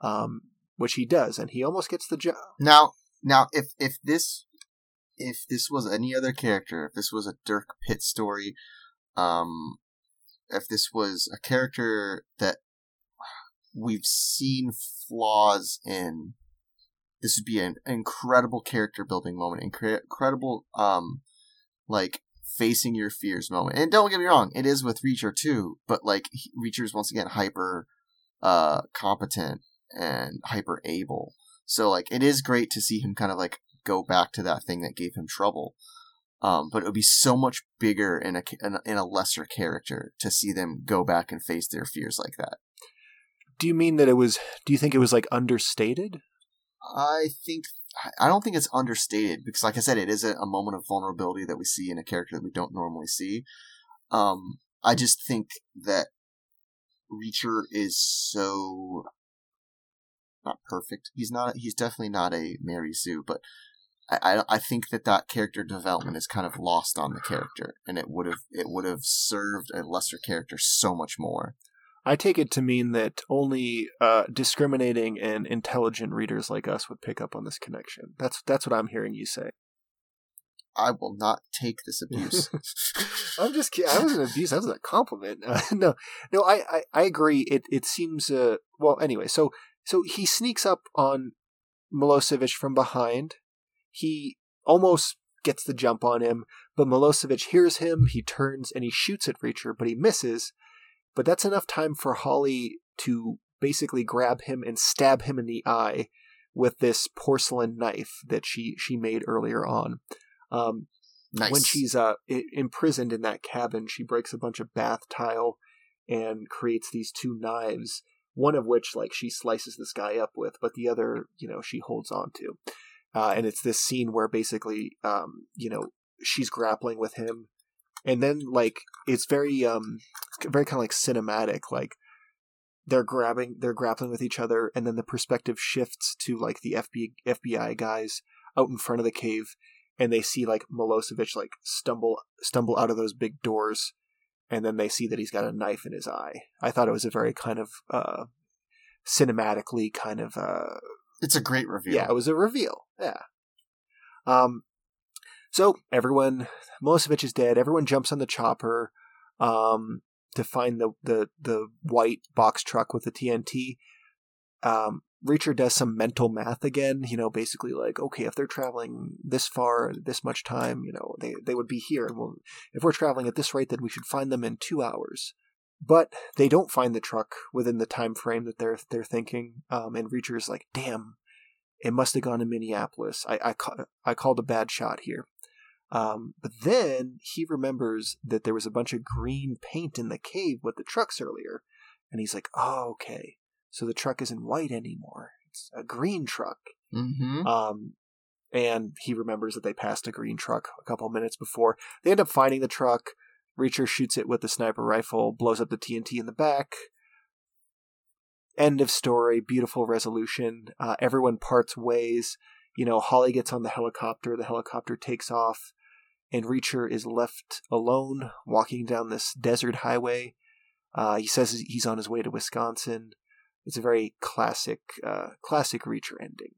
um, which he does, and he almost gets the job. Now, now, if if this if this was any other character, if this was a Dirk Pitt story, um, if this was a character that we've seen flaws in this would be an incredible character building moment, incre- incredible, um, like facing your fears moment. And don't get me wrong, it is with Reacher too, but like Reacher is once again hyper, uh, competent and hyper able. So like it is great to see him kind of like go back to that thing that gave him trouble. Um, but it would be so much bigger in a in a lesser character to see them go back and face their fears like that. Do you mean that it was? Do you think it was like understated? I think I don't think it's understated because, like I said, it is a, a, moment of vulnerability that we see in a character that we don't normally see. Um, I just think that Reacher is so not perfect. He's not. He's definitely not a Mary Sue, but I, I, think that that character development is kind of lost on the character, and it would have it would have served a lesser character so much more. I take it to mean that only uh, discriminating and intelligent readers like us would pick up on this connection. That's that's what I'm hearing you say. I will not take this abuse. I'm just kidding. I wasn't abuse. That was a compliment. Uh, no, no, I, I, I, agree. It it seems uh, well. Anyway, so so he sneaks up on Milosevic from behind. He almost gets the jump on him, but Milosevic hears him. He turns and he shoots at Reacher, but he misses. But that's enough time for Holly to basically grab him and stab him in the eye with this porcelain knife that she she made earlier on. Um, nice. When she's uh, imprisoned in that cabin, she breaks a bunch of bath tile and creates these two knives. One of which, like, she slices this guy up with, but the other, you know, she holds on to. Uh, and it's this scene where basically, um, you know, she's grappling with him and then like it's very um very kind of like cinematic like they're grabbing they're grappling with each other and then the perspective shifts to like the FBI, FBI guys out in front of the cave and they see like Milosevic like stumble stumble out of those big doors and then they see that he's got a knife in his eye. I thought it was a very kind of uh cinematically kind of uh it's a great reveal. Yeah, it was a reveal. Yeah. Um so everyone, Milosevic is dead. Everyone jumps on the chopper um, to find the, the the white box truck with the TNT. Um, Reacher does some mental math again. You know, basically like, okay, if they're traveling this far, this much time, you know, they they would be here. We'll, if we're traveling at this rate, then we should find them in two hours. But they don't find the truck within the time frame that they're they're thinking. Um, and Reacher's like, "Damn, it must have gone to Minneapolis. I I, ca- I called a bad shot here." Um, but then he remembers that there was a bunch of green paint in the cave with the trucks earlier, and he's like, "Oh, okay. So the truck isn't white anymore. It's a green truck." Mm-hmm. Um, and he remembers that they passed a green truck a couple minutes before. They end up finding the truck. Reacher shoots it with the sniper rifle, blows up the TNT in the back. End of story. Beautiful resolution. Uh, everyone parts ways. You know, Holly gets on the helicopter. The helicopter takes off, and Reacher is left alone walking down this desert highway. Uh, he says he's on his way to Wisconsin. It's a very classic, uh, classic Reacher ending.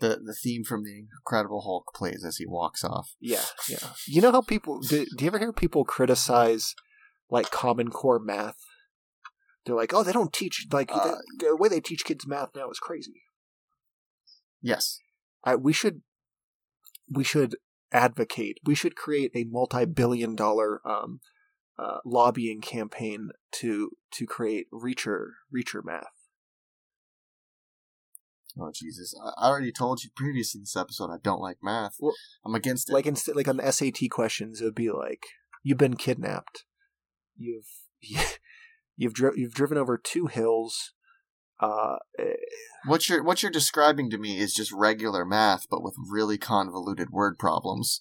The the theme from the Incredible Hulk plays as he walks off. Yeah, yeah. You know how people do, do you ever hear people criticize like Common Core math? They're like, "Oh, they don't teach like Uh, the, the way they teach kids math now is crazy." Yes. I, we should we should advocate. We should create a multi-billion dollar um, uh, lobbying campaign to to create Reacher Reacher math. Oh Jesus! I already told you previously in this episode I don't like math. Well, I'm against it. Like instead, like on the SAT questions, it would be like, "You've been kidnapped. You've you've dri- you've driven over two hills." Uh, eh, what you're what you're describing to me is just regular math, but with really convoluted word problems.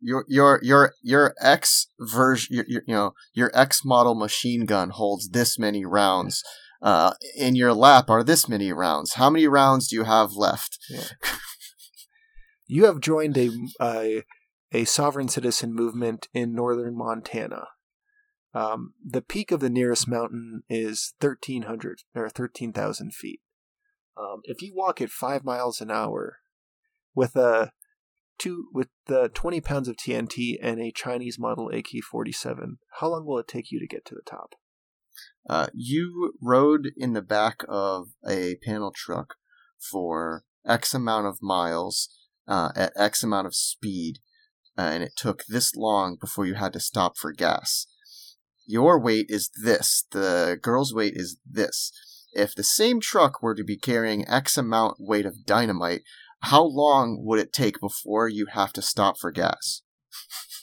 Your your your your X version, your, your, you know, your X model machine gun holds this many rounds. Uh, in your lap are this many rounds. How many rounds do you have left? you have joined a, a a sovereign citizen movement in northern Montana. Um, the peak of the nearest mountain is thirteen hundred or thirteen thousand feet. Um, if you walk at five miles an hour with a two with the twenty pounds of TNT and a Chinese model AK forty seven, how long will it take you to get to the top? Uh, you rode in the back of a panel truck for X amount of miles uh, at X amount of speed, uh, and it took this long before you had to stop for gas. Your weight is this. The girl's weight is this. If the same truck were to be carrying X amount weight of dynamite, how long would it take before you have to stop for gas?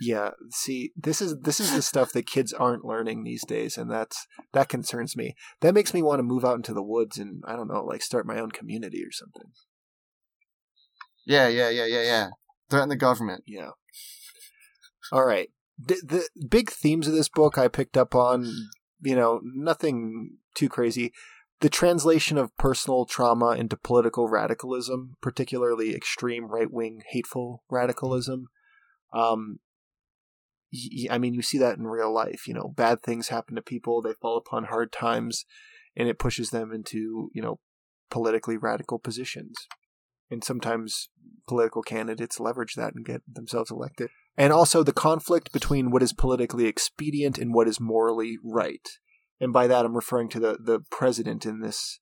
Yeah, see, this is this is the stuff that kids aren't learning these days, and that's that concerns me. That makes me want to move out into the woods and I don't know, like start my own community or something. Yeah, yeah, yeah, yeah, yeah. Threaten the government. Yeah. All right. The, the big themes of this book I picked up on, you know, nothing too crazy. The translation of personal trauma into political radicalism, particularly extreme right wing hateful radicalism. Um, I mean, you see that in real life. You know, bad things happen to people, they fall upon hard times, and it pushes them into, you know, politically radical positions. And sometimes political candidates leverage that and get themselves elected. And also the conflict between what is politically expedient and what is morally right. And by that I'm referring to the, the president in this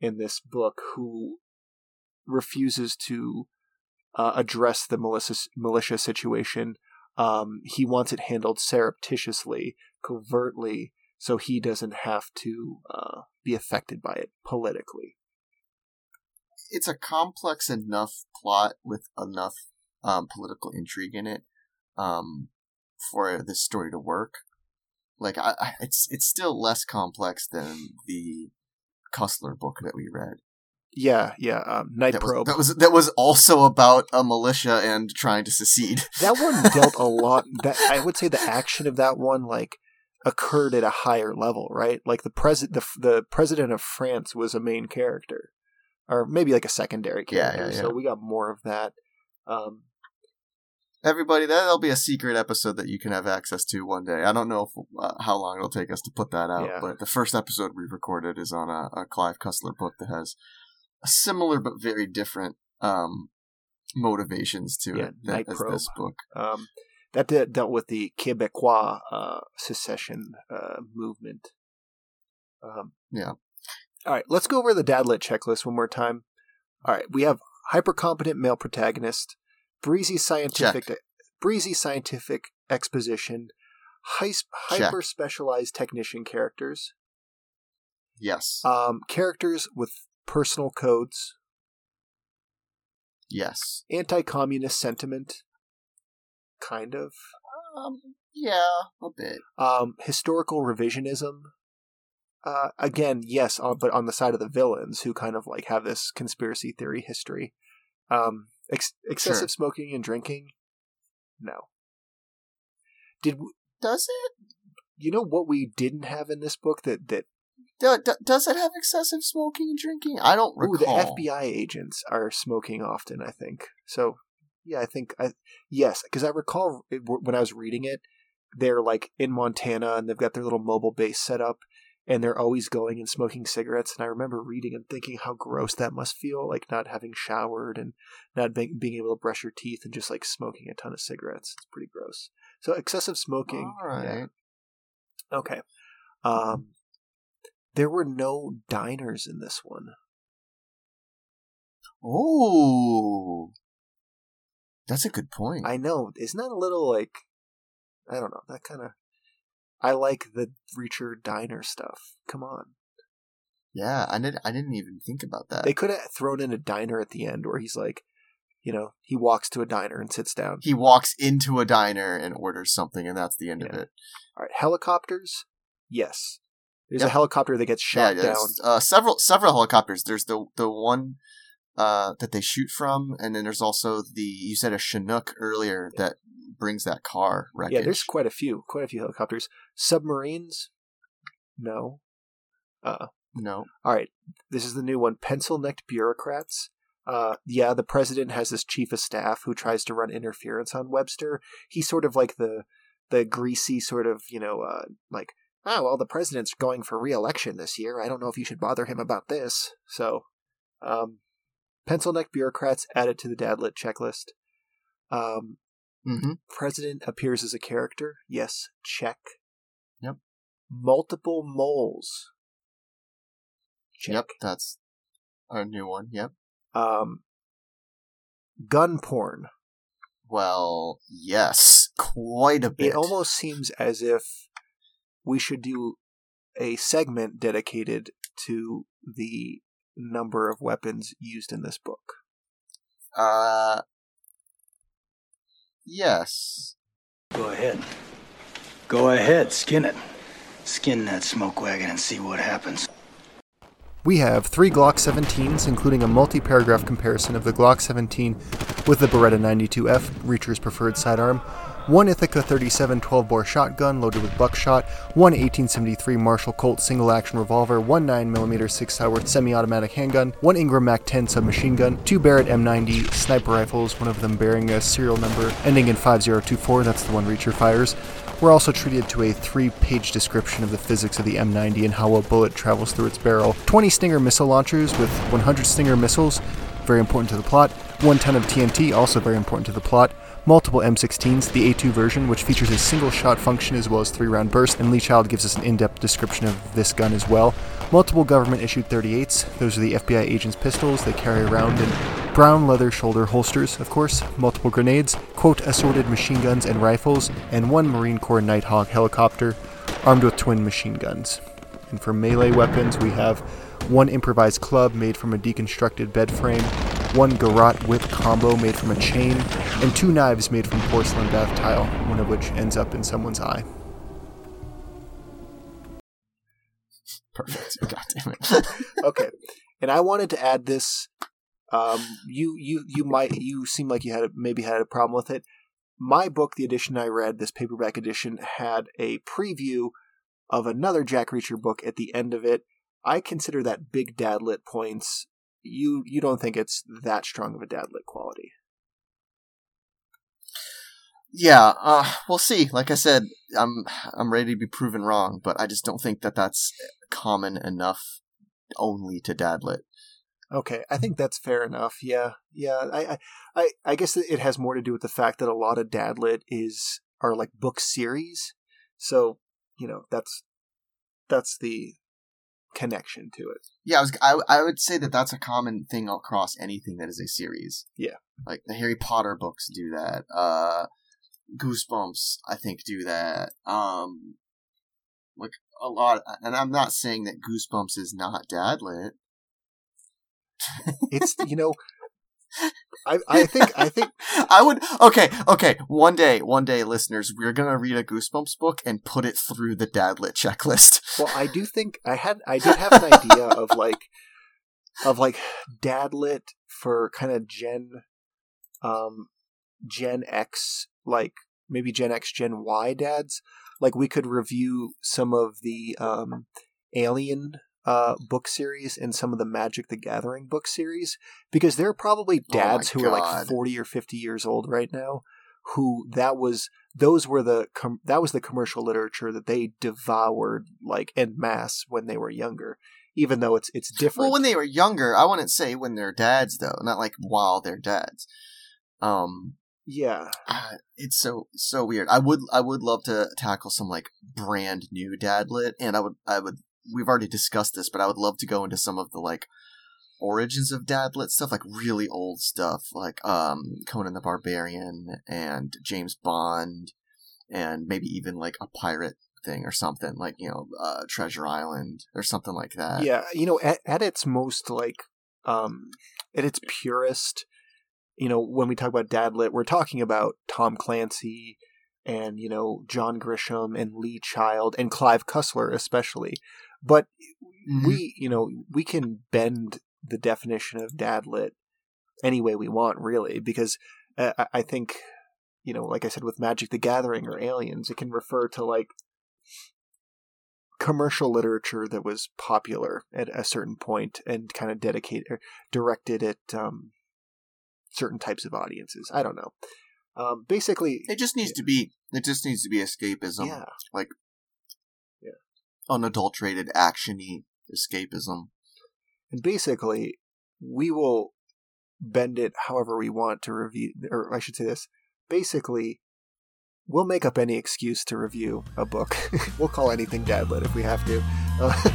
in this book who refuses to uh, address the militia, militia situation. Um, he wants it handled surreptitiously, covertly, so he doesn't have to uh, be affected by it politically. it's a complex enough plot with enough um, political intrigue in it um, for this story to work. Like, I, I, it's it's still less complex than the Cussler book that we read. Yeah, yeah. Um, Night That was, Probe. that was that was also about a militia and trying to secede. that one dealt a lot that i would say the action of that one like occurred at a higher level right like the president the, the president of france was a main character or maybe like a secondary Yeah, character yeah, so we got more of that um Everybody, that'll be a secret episode that you can have access to one day. I don't know if, uh, how long it'll take us to put that out, Yeah. but the first episode we recorded is on a, a Clive Cussler book that has similar but very different um, motivations to Yeah, it than, as Probe. this book. um that de- dealt with the quebecois uh secession uh movement um Yeah. all right let's go over the dadlit checklist one more time all right we have hyper competent male protagonist breezy scientific breezy scientific exposition Hy- hyper specialized technician characters. Yes. Um, characters with personal codes. yes. Anti communist sentiment. Kind of. Um. Yeah. A bit. Um, historical revisionism. Uh, again, yes, on, but on the side of the villains who kind of like have this conspiracy theory history. Um, ex- excessive Sure. smoking and drinking. No. Did w- Does it? you know what we didn't have in this book that that Do, do- does it have excessive smoking and drinking? I don't ooh, the. FBI agents are smoking often? I think so. Yeah, I think I yes because I recall it, when I was reading it, they're like in Montana and they've got their little mobile base set up, and they're always going and smoking cigarettes. And I remember reading and thinking how gross that must feel, like not having showered and not being, being able to brush your teeth and just like smoking a ton of cigarettes. It's pretty gross. So excessive smoking. All right. yeah. Okay. Um, there were no diners in this one. Oh, that's a good point. I know. Isn't that a little like I don't know, that kind of I like the Reacher diner stuff. Come on. yeah, I didn't. I didn't even think about that. They could have thrown in a diner at the end where he's like, you know, he walks to a diner and sits down. he walks into a diner and orders something, and that's the end of it. All right, helicopters? Yes. There's Yep. a helicopter that gets Yeah, shot down. uh, several several helicopters. There's the the one uh, that they shoot from, and then there's also the you said a Chinook earlier that brings that car wreckage. Yeah, there's quite a few, quite a few helicopters. Submarines? No. Uh no. All right, this is the new one. Pencil necked bureaucrats. Uh, yeah, the president has this chief of staff who tries to run interference on Webster. He's sort of like the the greasy sort of you know uh, like oh well the president's going for re-election this year. I don't know if you should bother him about this. So, um, pencil neck bureaucrats added to the Dadlit checklist. Um, Mm-hmm. president appears as a character. Yes, check. Yep. Multiple moles. Check. Yep, that's a new one. Yep. Um, gun porn. Well, yes, quite a bit. It almost seems as if we should do a segment dedicated to the number of weapons used in this book. Uh, yes. Go ahead. Go ahead, skin it. Skin that smoke wagon and see what happens. We have three Glock 17s, including a multi paragraph comparison of the Glock 17 with the Beretta 92F, Reacher's preferred sidearm, one Ithaca 37 12 bore shotgun loaded with buckshot, one 1873 Marshall Colt single action revolver, one 9mm SIG Sauer semi automatic handgun, one Ingram Mac 10 submachine gun, two Barrett M90 sniper rifles, one of them bearing a serial number ending in 5024, that's the one Reacher fires. We're also treated to a three page description of the physics of the M90 and how a bullet travels through its barrel. 20 Stinger missile launchers with 100 Stinger missiles, very important to the plot. One ton of TNT, also very important to the plot. Multiple M16s, the A2 version, which features a single shot function as well as three round burst, and Lee Child gives us an in depth description of this gun as well. Multiple government issued 38s, those are the FBI agents' pistols they carry around in brown leather shoulder holsters, of course, multiple grenades, quote, assorted machine guns and rifles, and one Marine Corps Nighthawk helicopter armed with twin machine guns. And for melee weapons, we have one improvised club made from a deconstructed bed frame, one garrote whip combo made from a chain, and two knives made from porcelain bath tile, one of which ends up in someone's eye. Perfect. God damn it. okay and i wanted to add this um you you you might you seem like you had a, maybe had a problem with it my book the edition i read this paperback edition had a preview of another jack reacher book at the end of it i consider that big dad lit points you you don't think it's that strong of a dad lit quality Yeah, uh, we'll see. Like I said, I'm I'm ready to be proven wrong, but I just don't think that that's common enough only to Dadlit. Okay, I think that's fair enough. Yeah, yeah. I, I, I, I guess it has more to do with the fact that a lot of Dadlit is are like book series, so you know that's that's the connection to it. Yeah, I was I, I would say that that's a common thing across anything that is a series. Yeah. like the Harry Potter books do that. Uh, Goosebumps, I think, do that. Um, like a lot, and I'm not saying that Goosebumps is not dadlit. it's you know, I I think I think I would okay okay one day one day listeners we're gonna read a Goosebumps book and put it through the dadlit checklist. Well, I do think I had I did have an idea of like of like dadlit for kind of Gen um Gen X like maybe Gen X Gen Y dads like we could review some of the um Alien uh, book series and some of the Magic the Gathering book series because there are probably Oh dads my who are like 40 or 50 years old right now who that was those were the com- that was the commercial literature that they devoured like en masse when they were younger even though it's it's different Well, when they were younger, I wouldn't say when they're dads though, not like while they're dads. Um, yeah ah, it's so so weird. I would I would love to tackle some like brand new dadlit, and I would I would we've already discussed this, but I would love to go into some of the like origins of dadlit stuff, like really old stuff, like um Conan the Barbarian and James Bond, and maybe even like a pirate thing or something like you know uh, Treasure Island or something like that. yeah you know at, at its most like um at its purest you know when we talk about dadlit we're talking about tom clancy and you know john grisham and lee child and clive cussler especially but Mhm. we you know we can bend the definition of dadlit any way we want really because uh, I- think you know like i said with magic the gathering or aliens it can refer to like commercial literature that was popular at a certain point and kind of dedicated or directed at um, certain types of audiences i don't know um, basically It just needs to be. It just needs to be escapism, yeah unadulterated, actiony escapism. and basically we will bend it however we want to review or i should say this basically we'll make up any excuse to review a book we'll call anything dadlit if we have to uh,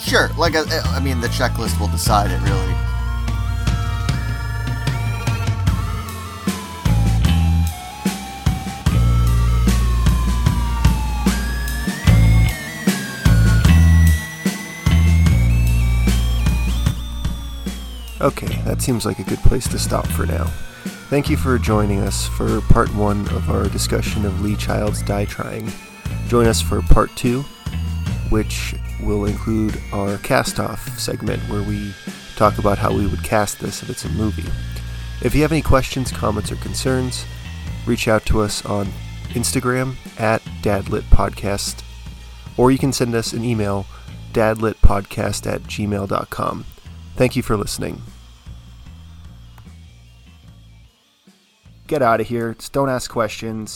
Sure, like I, I mean, the checklist will decide it. Really. Okay, that seems like a good place to stop for now. Thank you for joining us for part one of our discussion of Lee Child's Die Trying. Join us for part two, which will include our cast off segment where we talk about how we would cast this if it's a movie. If you have any questions, comments, or concerns, reach out to us on Instagram at dadlitpodcast, or you can send us an email dadlitpodcast at gmail.com. Thank you for listening. Get out of here. Just don't ask questions.